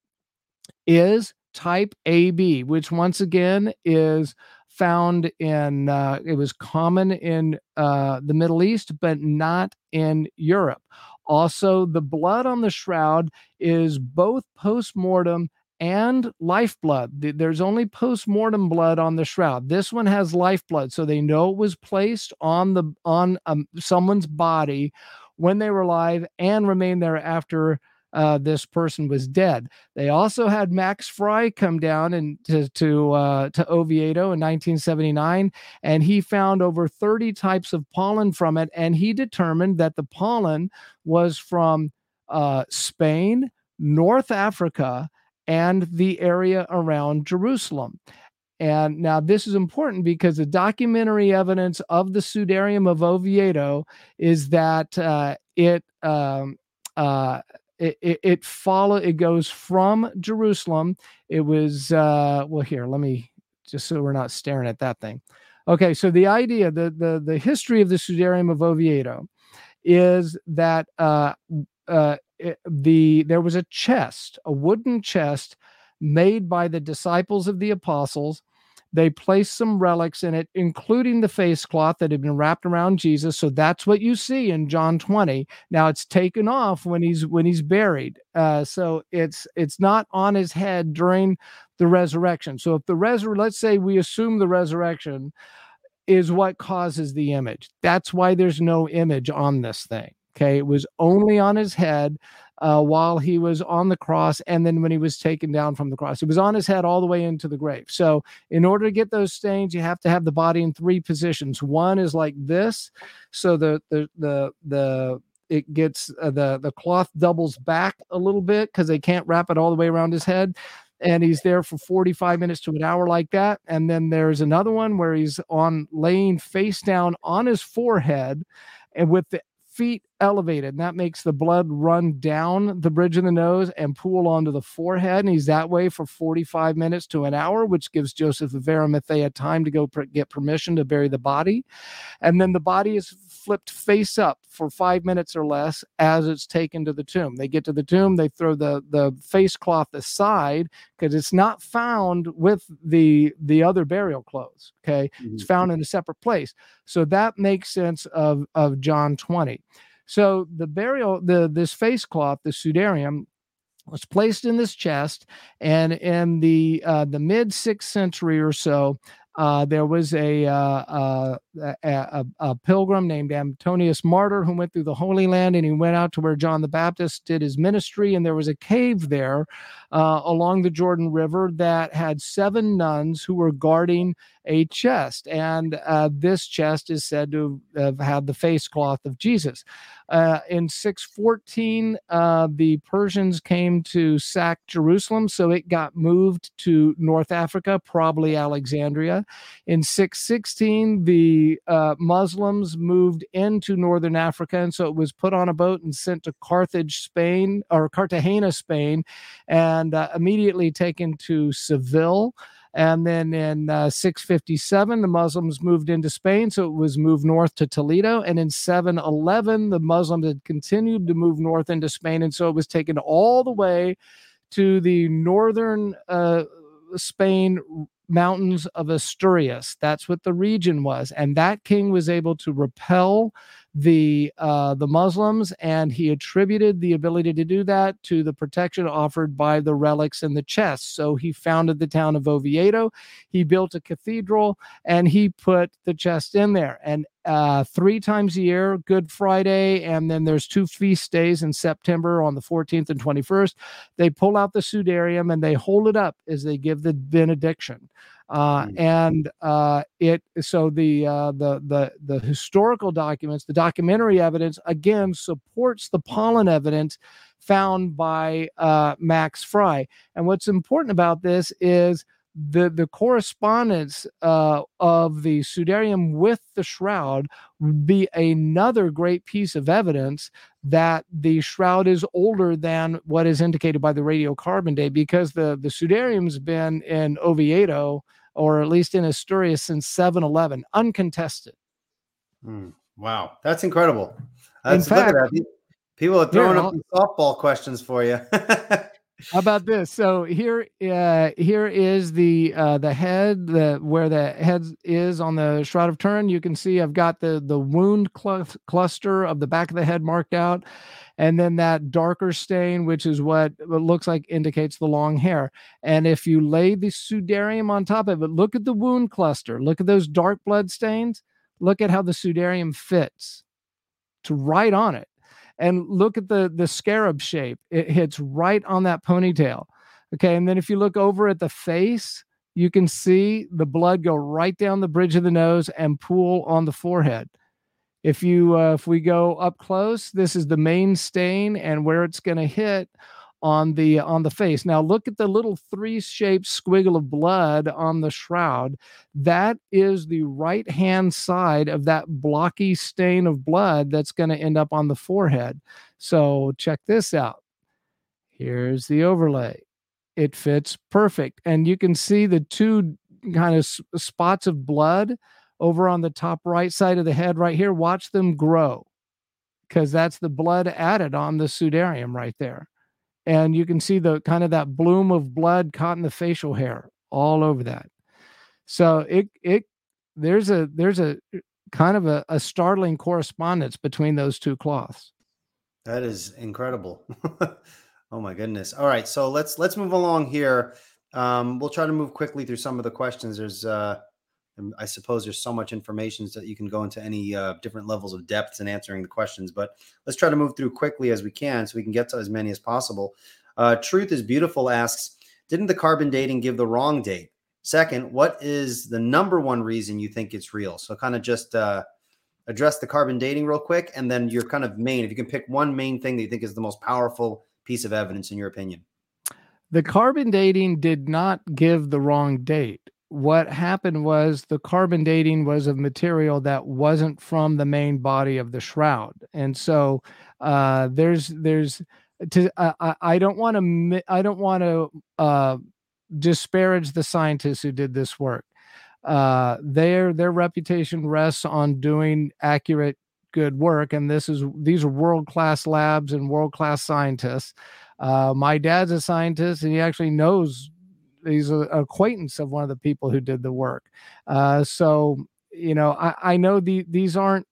is type ab which once again is found in uh, it was common in uh, the middle east but not in europe also, the blood on the shroud is both post mortem and lifeblood. There's only post mortem blood on the shroud. This one has lifeblood, so they know it was placed on the on um, someone's body when they were alive and remained there after uh, this person was dead. They also had Max Frei come down and to to, uh, to Oviedo in 1979, and he found over 30 types of pollen from it, and he determined that the pollen was from uh, Spain, North Africa, and the area around Jerusalem. And now this is important because the documentary evidence of the Sudarium of Oviedo is that uh, it um, uh, it, it, it follow it goes from Jerusalem. It was uh well here, let me just so we're not staring at that thing. Okay, so the idea, the the the history of the Sudarium of Oviedo is that uh uh it, the there was a chest, a wooden chest made by the disciples of the apostles They placed some relics in it, including the face cloth that had been wrapped around Jesus. So that's what you see in John 20. Now it's taken off when he's when he's buried. Uh, so it's it's not on his head during the resurrection. So if the resur let's say we assume the resurrection is what causes the image. That's why there's no image on this thing. Okay. It was only on his head uh, while he was on the cross and then when he was taken down from the cross. It was on his head all the way into the grave. So, in order to get those stains, you have to have the body in three positions. One is like this. So, the, the, the, the, it gets uh, the the cloth doubles back a little bit because they can't wrap it all the way around his head and he's there for 45 minutes to an hour like that and then there's another one where he's on laying face down on his forehead and with the feet elevated and that makes the blood run down the bridge of the nose and pool onto the forehead and he's that way for 45 minutes to an hour which gives joseph of arimathea time to go pr- get permission to bury the body. And then the body is flipped face up for five minutes or less as it's taken to the tomb. They get to the tomb they throw the the face cloth aside because it's not found with the the other burial clothes okay? Mm-hmm. it's found in a separate place. So that makes sense of of john 20 so the burial, the this face cloth, the sudarium, was placed in this chest, and in the uh, the mid sixth century or so, uh, there was a, uh, uh a, a, pilgrim named Antonius Martyr who went through the Holy Land and he went out to where John the Baptist did his ministry. And there was a cave there uh, along the Jordan River that had seven nuns who were guarding a chest. And uh, this chest is said to have had the face cloth of Jesus. Uh, in 614, uh, the Persians came to sack Jerusalem, so it got moved to North Africa, probably Alexandria. In 616, the uh, Muslims moved into Northern Africa, and so it was put on a boat and sent to Carthage, Spain, or Cartagena, Spain, and uh, immediately taken to Seville. And then in uh, 657, the Muslims moved into Spain, so it was moved north to Toledo. And in 711, the Muslims had continued to move north into Spain, and so it was taken all the way to the northern uh, Spain mountains of Asturias. That's what the region was, and that king was able to repel the uh, the Muslims, and he attributed the ability to do that to the protection offered by the relics in the chest. So he founded the town of Oviedo. He built a cathedral, and he put the chest in there. And uh, three times a year, Good Friday, and then there's two feast days in September on the 14th and 21st. They pull out the sudarium and they hold it up as they give the benediction. Uh, mm. and uh, it so the uh, the the the historical documents, the documentary evidence again supports the pollen evidence found by uh, Max Frei. And what's important about this is the the correspondence uh, of the sudarium with the shroud would be another great piece of evidence that the shroud is older than what is indicated by the radiocarbon date because the the sudarium's been in Oviedo or at least in Asturias since 7 Eleven, uncontested. Mm, wow, that's incredible. That's, in fact, that. people are throwing up softball questions for you. How about this? So here, uh, here is the uh, the head, the where the head is on the shroud of Turin. You can see I've got the the wound cl- cluster of the back of the head marked out, and then that darker stain, which is what looks like indicates the long hair. And if you lay the sudarium on top of it, look at the wound cluster. Look at those dark blood stains. Look at how the sudarium fits. It's right on it. And look at the the scarab shape. It hits right on that ponytail. Okay, and then if you look over at the face, you can see the blood go right down the bridge of the nose and pool on the forehead. If you uh, if we go up close, this is the main stain and where it's going to hit on the on the face. Now look at the little three-shaped squiggle of blood on the shroud. That is the right hand side of that blocky stain of blood that's going to end up on the forehead. So check this out. Here's the overlay. It fits perfect and you can see the two kind of spots of blood over on the top right side of the head right here. Watch them grow because that's the blood added on the sudarium right there. And you can see the kind of that bloom of blood caught in the facial hair all over that. So it it there's a there's a kind of a, a startling correspondence between those two cloths. That is incredible. oh my goodness. All right, so let's let's move along here. Um, we'll try to move quickly through some of the questions. There's uh, I suppose there's so much information that you can go into any uh, different levels of depths in answering the questions, but let's try to move through quickly as we can so we can get to as many as possible. Uh, Truth is Beautiful asks Didn't the carbon dating give the wrong date? Second, what is the number one reason you think it's real? So, kind of just uh, address the carbon dating real quick, and then your kind of main, if you can pick one main thing that you think is the most powerful piece of evidence in your opinion. The carbon dating did not give the wrong date what happened was the carbon dating was of material that wasn't from the main body of the shroud and so uh, there's there's to uh, I don't want to I don't want to uh, disparage the scientists who did this work. Uh, their their reputation rests on doing accurate good work, and this is these are world class labs and world class scientists. Uh, my dad's a scientist, and he actually knows he's an acquaintance of one of the people who did the work. Uh, so you know, I, I know the these aren't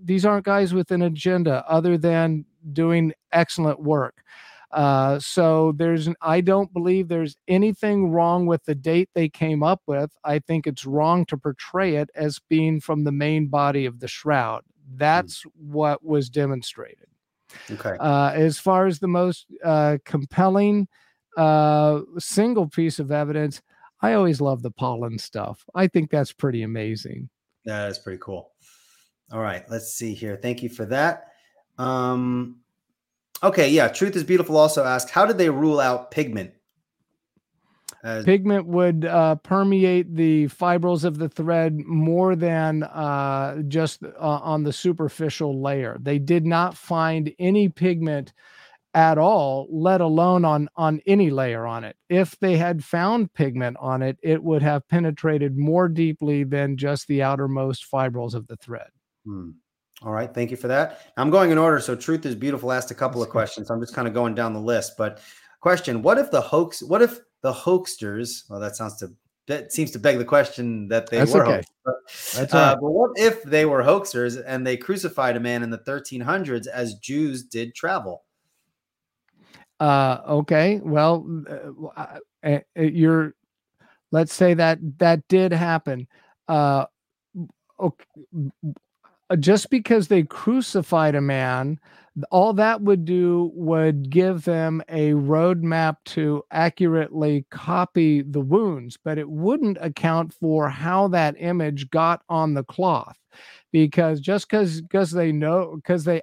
these aren't guys with an agenda other than doing excellent work. Uh, so there's I don't believe there's anything wrong with the date they came up with. I think it's wrong to portray it as being from the main body of the shroud. Hmm. That's mm. what was demonstrated. Okay. Uh, as far as the most uh, compelling uh, single piece of evidence. I always love the pollen stuff. I think that's pretty amazing. That is pretty cool. All right, let's see here. Thank you for that. Um, okay, yeah. Truth is beautiful. Also asked, how did they rule out pigment? As- pigment would uh, permeate the fibrils of the thread more than uh, just uh, on the superficial layer. They did not find any pigment at all, let alone on on any layer on it. If they had found pigment on it, it would have penetrated more deeply than just the outermost fibrils of the thread. Hmm. All right, thank you for that. I'm going in order. So, Truth is Beautiful asked a couple of questions. I'm just kind of going down the list. But, question: What if the hoax? What if the hoaxsters? Well, that sounds to that seems to beg the question that they That's were. Okay. But, That's uh, but what if they were hoaxers and they crucified a man in the 1300s as Jews did travel? Uh, okay, well, uh, uh, you're. Let's say that that did happen. Uh, okay, just because they crucified a man, all that would do would give them a roadmap to accurately copy the wounds, but it wouldn't account for how that image got on the cloth. Because just because because they know because they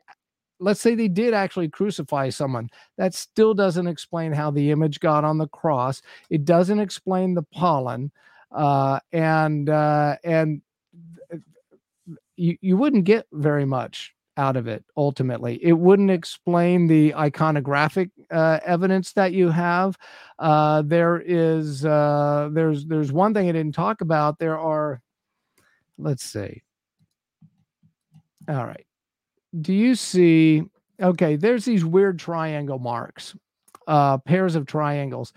let's say they did actually crucify someone that still doesn't explain how the image got on the cross. It doesn't explain the pollen uh, and uh, and you, you wouldn't get very much out of it ultimately. It wouldn't explain the iconographic uh, evidence that you have. Uh, there is uh, there's there's one thing i didn't talk about. There are let's see. All right do you see okay there's these weird triangle marks uh pairs of triangles.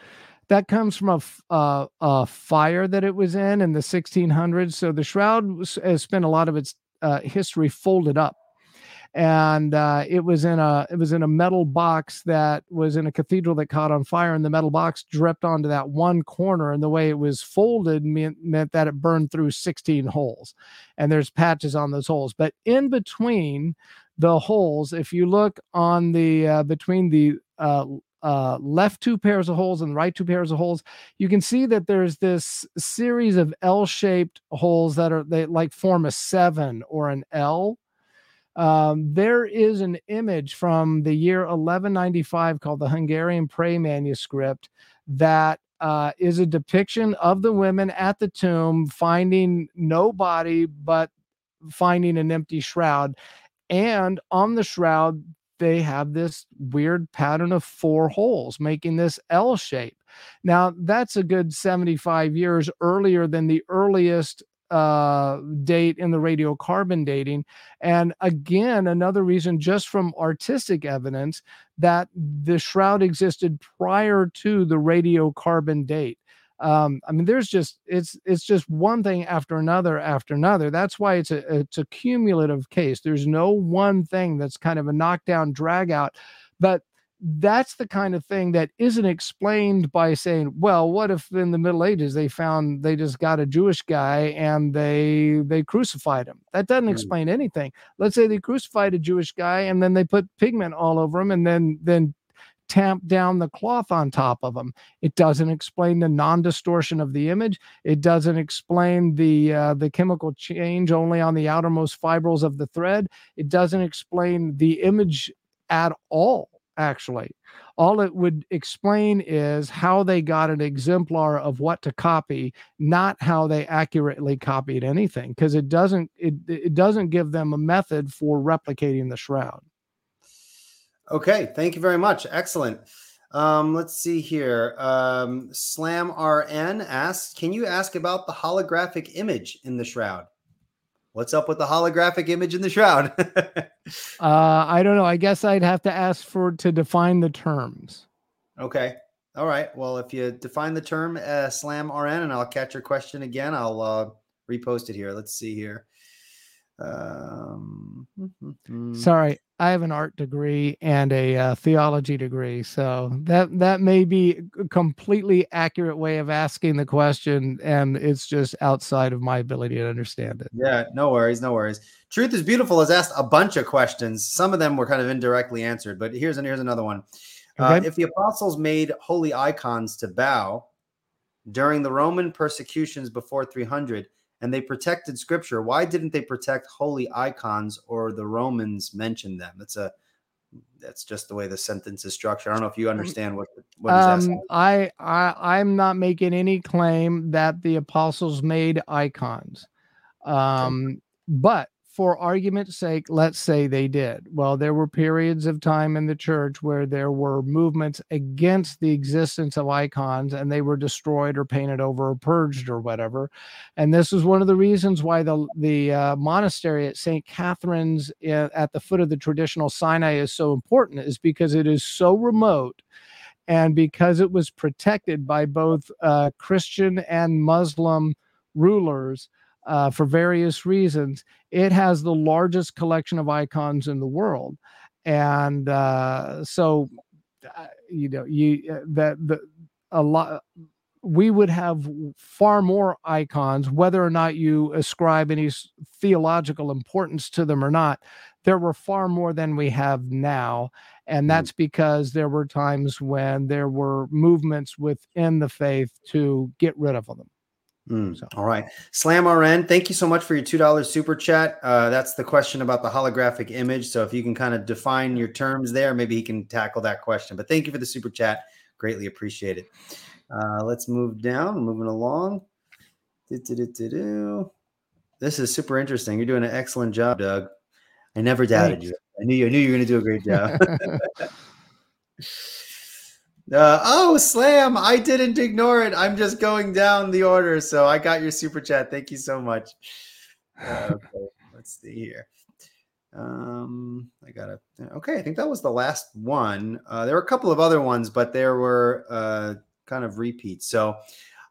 That comes from a, uh, a fire that it was in in the 1600s so the shroud has spent a lot of its uh, history folded up and uh, it was in a it was in a metal box that was in a cathedral that caught on fire and the metal box dripped onto that one corner and the way it was folded meant, meant that it burned through 16 holes and there's patches on those holes but in between the holes if you look on the uh, between the uh, uh, left two pairs of holes and right two pairs of holes, you can see that there's this series of L-shaped holes that are they like form a seven or an L. Um, there is an image from the year 1195 called the Hungarian Pray manuscript that uh, is a depiction of the women at the tomb finding no body but finding an empty shroud. And on the shroud, they have this weird pattern of four holes, making this L shape. Now, that's a good 75 years earlier than the earliest uh, date in the radiocarbon dating. And again, another reason, just from artistic evidence, that the shroud existed prior to the radiocarbon date. Um, I mean, there's just it's it's just one thing after another after another. That's why it's a it's a cumulative case. There's no one thing that's kind of a knockdown drag out, but that's the kind of thing that isn't explained by saying well what if in the middle ages they found they just got a jewish guy and they they crucified him? That doesn't mm. explain anything. Let's say they crucified a jewish guy and then they put pigment all over him and then then tamp down the cloth on top of them it doesn't explain the non-distortion of the image. It doesn't explain the uh, the chemical change only on the outermost fibrils of the thread. It doesn't explain the image at all actually. All it would explain is how they got an exemplar of what to copy, not how they accurately copied anything, because it doesn't it, it doesn't give them a method for replicating the shroud. Okay, thank you very much. Excellent. Um, let's see here. Um, Slam RN asks, can you ask about the holographic image in the shroud? What's up with the holographic image in the shroud? uh, I don't know. I guess I'd have to ask for to define the terms. Okay. All right. Well, if you define the term uh, slam RN and I'll catch your question again, I'll uh, repost it here. Let's see here. Um, Sorry, I have an art degree and a uh, theology degree, so that that may be a completely accurate way of asking the question, and it's just outside of my ability to understand it. Yeah, no worries, no worries. Truth is beautiful has asked a bunch of questions. Some of them were kind of indirectly answered, but here's and here's another one. Uh, okay. Uh, if the apostles made holy icons to bow during the Roman persecutions before 300 and they protected scripture. Why didn't they protect holy icons or the Romans mentioned them? That's a that's just the way the sentence is structured. I don't know if you understand what what um, I I I'm not making any claim that the apostles made icons. Um, okay. but for argument's sake, let's say they did. Well, there were periods of time in the church where there were movements against the existence of icons and they were destroyed or painted over or purged or whatever. And this is one of the reasons why the, the uh, monastery at St. Catherine's in, at the foot of the traditional Sinai is so important, is because it is so remote and because it was protected by both uh, Christian and Muslim rulers uh, for various reasons, it has the largest collection of icons in the world. And uh, so, uh, you know, you uh, that the a lot we would have far more icons, whether or not you ascribe any theological importance to them or not. There were far more than we have now. And mm. that's because there were times when there were movements within the faith to get rid of them. Mm, so. All right. Slam RN, thank you so much for your $2 super chat. Uh, that's the question about the holographic image. So if you can kind of define your terms there, maybe he can tackle that question. But thank you for the super chat. Greatly appreciate it. Uh, let's move down, moving along. This is super interesting. You're doing an excellent job, Doug. I never doubted Thanks. you. I knew you. I knew you were going to do a great job. Uh, oh, slam! I didn't ignore it. I'm just going down the order. So I got your super chat. Thank you so much. Uh, okay, let's see here. Um, I got it. Okay, I think that was the last one. Uh, there were a couple of other ones, but there were uh, kind of repeats. So,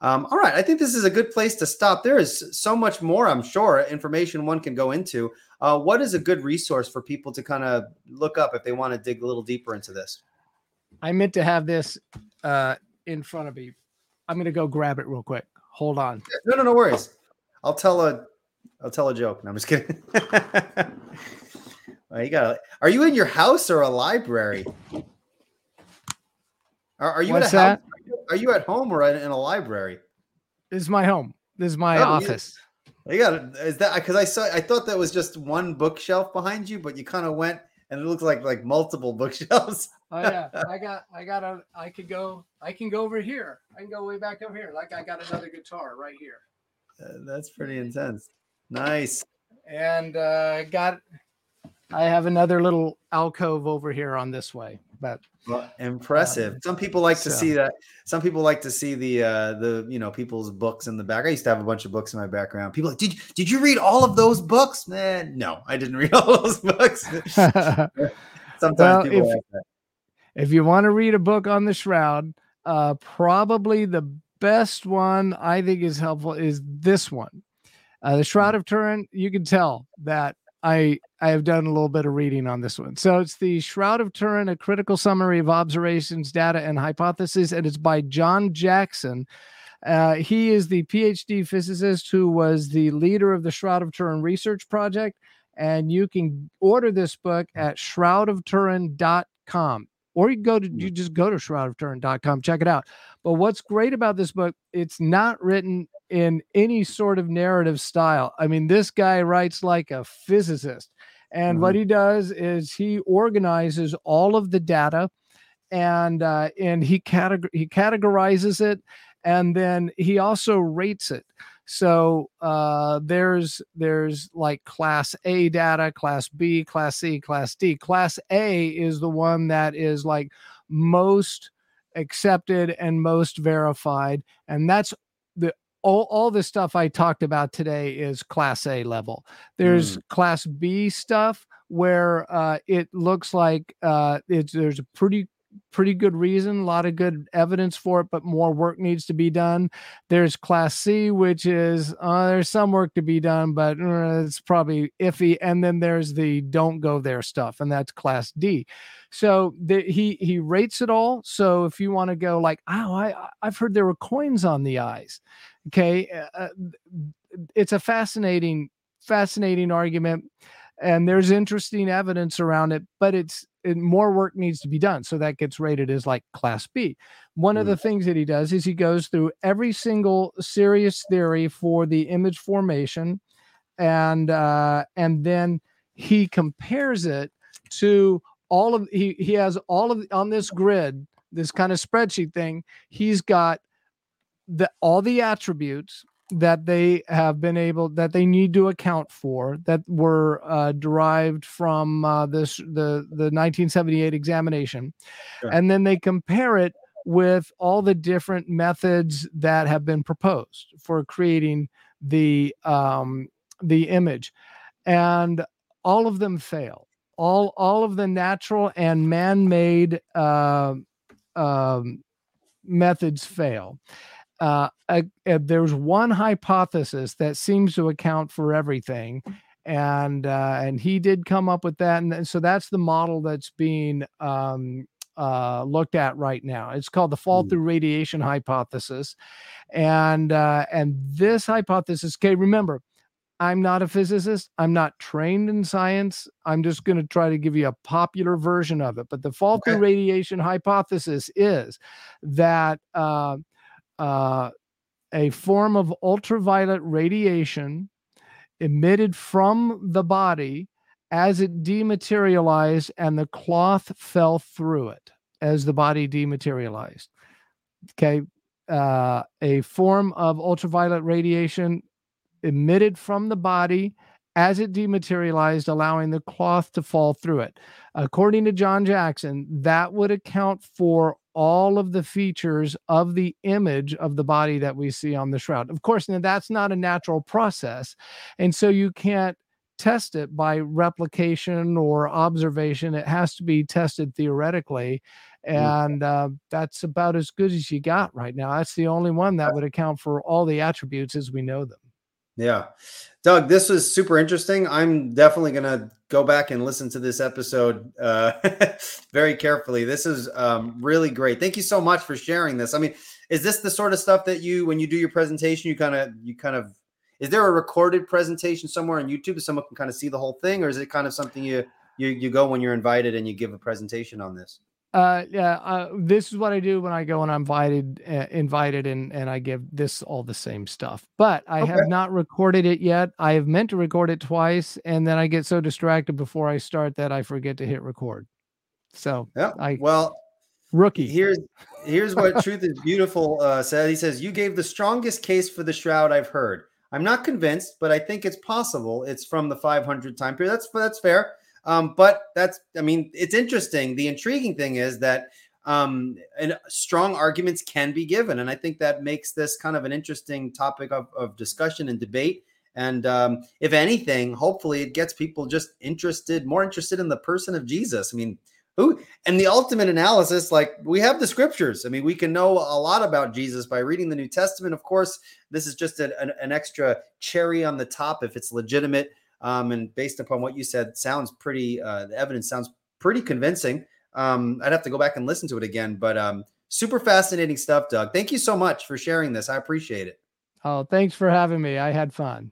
um, all right, I think this is a good place to stop. There is so much more, I'm sure, information one can go into. Uh, what is a good resource for people to kind of look up if they want to dig a little deeper into this? I meant to have this uh, in front of me. I'm gonna go grab it real quick. Hold on. No, no, no worries. I'll tell a, I'll tell a joke. No, I'm just kidding. well, you got. Are you in your house or a library? Are, are you What's at a? Are you at home or in a library? This is my home. This is my oh, office. You, you got. Is that because I saw? I thought that was just one bookshelf behind you, but you kind of went and it looks like like multiple bookshelves. Oh yeah, I got I got a I could go I can go over here. I can go way back over here. Like I got another guitar right here. Uh, that's pretty intense. Nice. And uh, got I have another little alcove over here on this way, but well, impressive. Um, some people like to see that. Some people like to see the uh the you know people's books in the back. I used to have a bunch of books in my background. People like, did did you read all of those books? Man, no, I didn't read all those books. Sometimes well, people if, if you want to read a book on the shroud, uh probably the best one I think is helpful is this one. Uh, the Shroud of Turin, you can tell that I I have done a little bit of reading on this one. So it's the Shroud of Turin, a critical summary of observations, data, and hypotheses, and it's by John Jackson. Uh, he is the PhD physicist who was the leader of the Shroud of Turin research project. And you can order this book at shroudofturin.com or you go to you just go to shroudofturin.com check it out. But what's great about this book it's not written in any sort of narrative style. I mean this guy writes like a physicist and mm-hmm. what he does is he organizes all of the data and uh, and he categor- he categorizes it and then he also rates it so uh, there's there's like class A data, class B, class C, class D. Class A is the one that is like most accepted and most verified, and that's the all, all the stuff I talked about today is class A level. There's mm. class B stuff where uh, it looks like uh, it's there's a pretty pretty good reason, a lot of good evidence for it, but more work needs to be done. There's Class C, which is uh, there's some work to be done, but uh, it's probably iffy. And then there's the don't go there stuff, and that's Class D. So the, he he rates it all. So if you want to go like, oh, I I've heard there were coins on the eyes. Okay, uh, uh it's a fascinating fascinating argument and there's interesting evidence around it but it's it, more work needs to be done so that gets rated as like class b one mm. of the things that he does is he goes through every single serious theory for the image formation and uh and then he compares it to all of he he has all of on this grid this kind of spreadsheet thing he's got the all the attributes that they have been able that they need to account for that were uh, derived from uh, this the the 1978 examination. Sure. and then they compare it with all the different methods that have been proposed for creating the um, the image. And all of them fail. All all of the natural and man-made uh, um, methods fail uh, there's one hypothesis that seems to account for everything and uh, and he did come up with that and so that's the model that's being um, uh, looked at right now it's called the fall hmm. through radiation hypothesis and uh, and this hypothesis okay remember i'm not a physicist i'm not trained in science i'm just going to try to give you a popular version of it but the fall through okay. radiation hypothesis is that uh, uh, a form of ultraviolet radiation emitted from the body as it dematerialized and the cloth fell through it as the body dematerialized. Okay. Uh, a form of ultraviolet radiation emitted from the body as it dematerialized, allowing the cloth to fall through it. According to John Jackson, that would account for all of the features of the image of the body that we see on the shroud. Of course, now that's not a natural process. And so you can't test it by replication or observation. It has to be tested theoretically. Mm. And uh, that's about as good as you got right now. That's the only one that would account for all the attributes as we know them. Yeah. Doug, this was super interesting. I'm definitely going to go back and listen to this episode uh, very carefully. This is um, really great. Thank you so much for sharing this. I mean, is this the sort of stuff that you, when you do your presentation, you kind of, you kind of, is there a recorded presentation somewhere on YouTube so someone can kind of see the whole thing, or is it kind of something you, you, you go when you're invited and you give a presentation on this? Uh, yeah. Uh, this is what I do when I go and I'm invited, uh, invited, and and I give this all the same stuff. But I okay. have not recorded it yet. I have meant to record it twice, and then I get so distracted before I start that I forget to hit record. So yeah. I well, rookie. Here's here's what Truth is Beautiful uh, said. He says you gave the strongest case for the shroud I've heard. I'm not convinced, but I think it's possible. It's from the 500 time period. That's that's fair. Um, but that's, I mean, it's interesting. The intriguing thing is that um, and strong arguments can be given. And I think that makes this kind of an interesting topic of, of discussion and debate. And um, if anything, hopefully it gets people just interested, more interested in the person of Jesus. I mean, Who and the ultimate analysis, like we have the scriptures. I mean, we can know a lot about Jesus by reading the New Testament. Of course, this is just an, an, an extra cherry on the top if it's legitimate. Um, and based upon what you said, sounds pretty. Uh, the evidence sounds pretty convincing. Um, I'd have to go back and listen to it again, but um, super fascinating stuff, Doug. Thank you so much for sharing this. I appreciate it. Oh, thanks for having me. I had fun.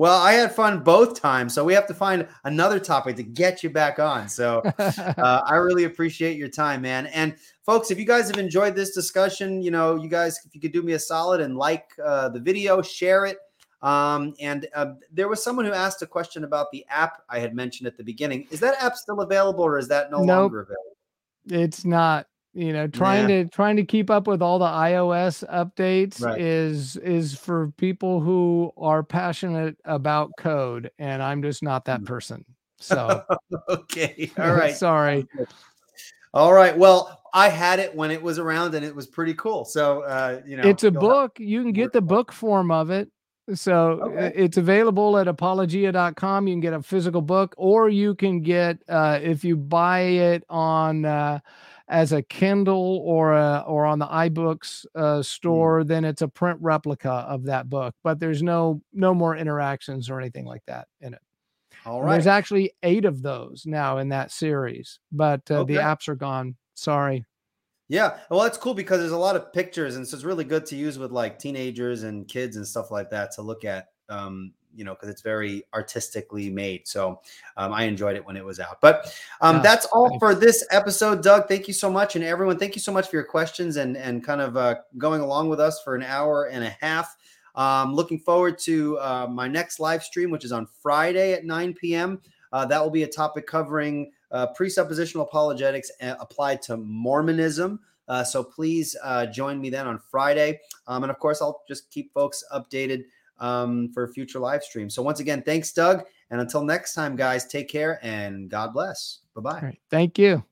Well, I had fun both times, so we have to find another topic to get you back on. So uh, I really appreciate your time, man. And folks, if you guys have enjoyed this discussion, you know, you guys, if you could do me a solid and like uh, the video, share it. Um, and uh, there was someone who asked a question about the app I had mentioned at the beginning. Is that app still available, or is that no nope, longer available? It's not. You know trying yeah. to trying to keep up with all the ios updates right. is is for people who are passionate about code and i'm just not that mm. person. So okay. All right. Sorry. All right. Well i had it when it was around and it was pretty cool. So uh you know it's a book. You can get the book form of it so okay. it's available at apologia.com you can get a physical book or you can get uh if you buy it on uh as a Kindle or a, or on the iBooks uh, store, mm. then it's a print replica of that book. But there's no no more interactions or anything like that in it. All right. There's actually eight of those now in that series, but uh, okay. the apps are gone. Sorry. Yeah, well, that's cool because there's a lot of pictures, and so it's really good to use with like teenagers and kids and stuff like that to look at. Um, you know, because it's very artistically made. So um, I enjoyed it when it was out. But um, yeah, that's all for this episode, Doug. Thank you so much, and everyone, thank you so much for your questions and and kind of uh, going along with us for an hour and a half. Um, looking forward to uh, my next live stream, which is on Friday at 9 p.m. Uh, that will be a topic covering uh, presuppositional apologetics uh, applied to Mormonism. Uh, so please uh, join me then on Friday. Um, and of course, I'll just keep folks updated um, for future live streams. So once again, thanks, Doug. And until next time, guys, take care and God bless. Bye bye. Thank you.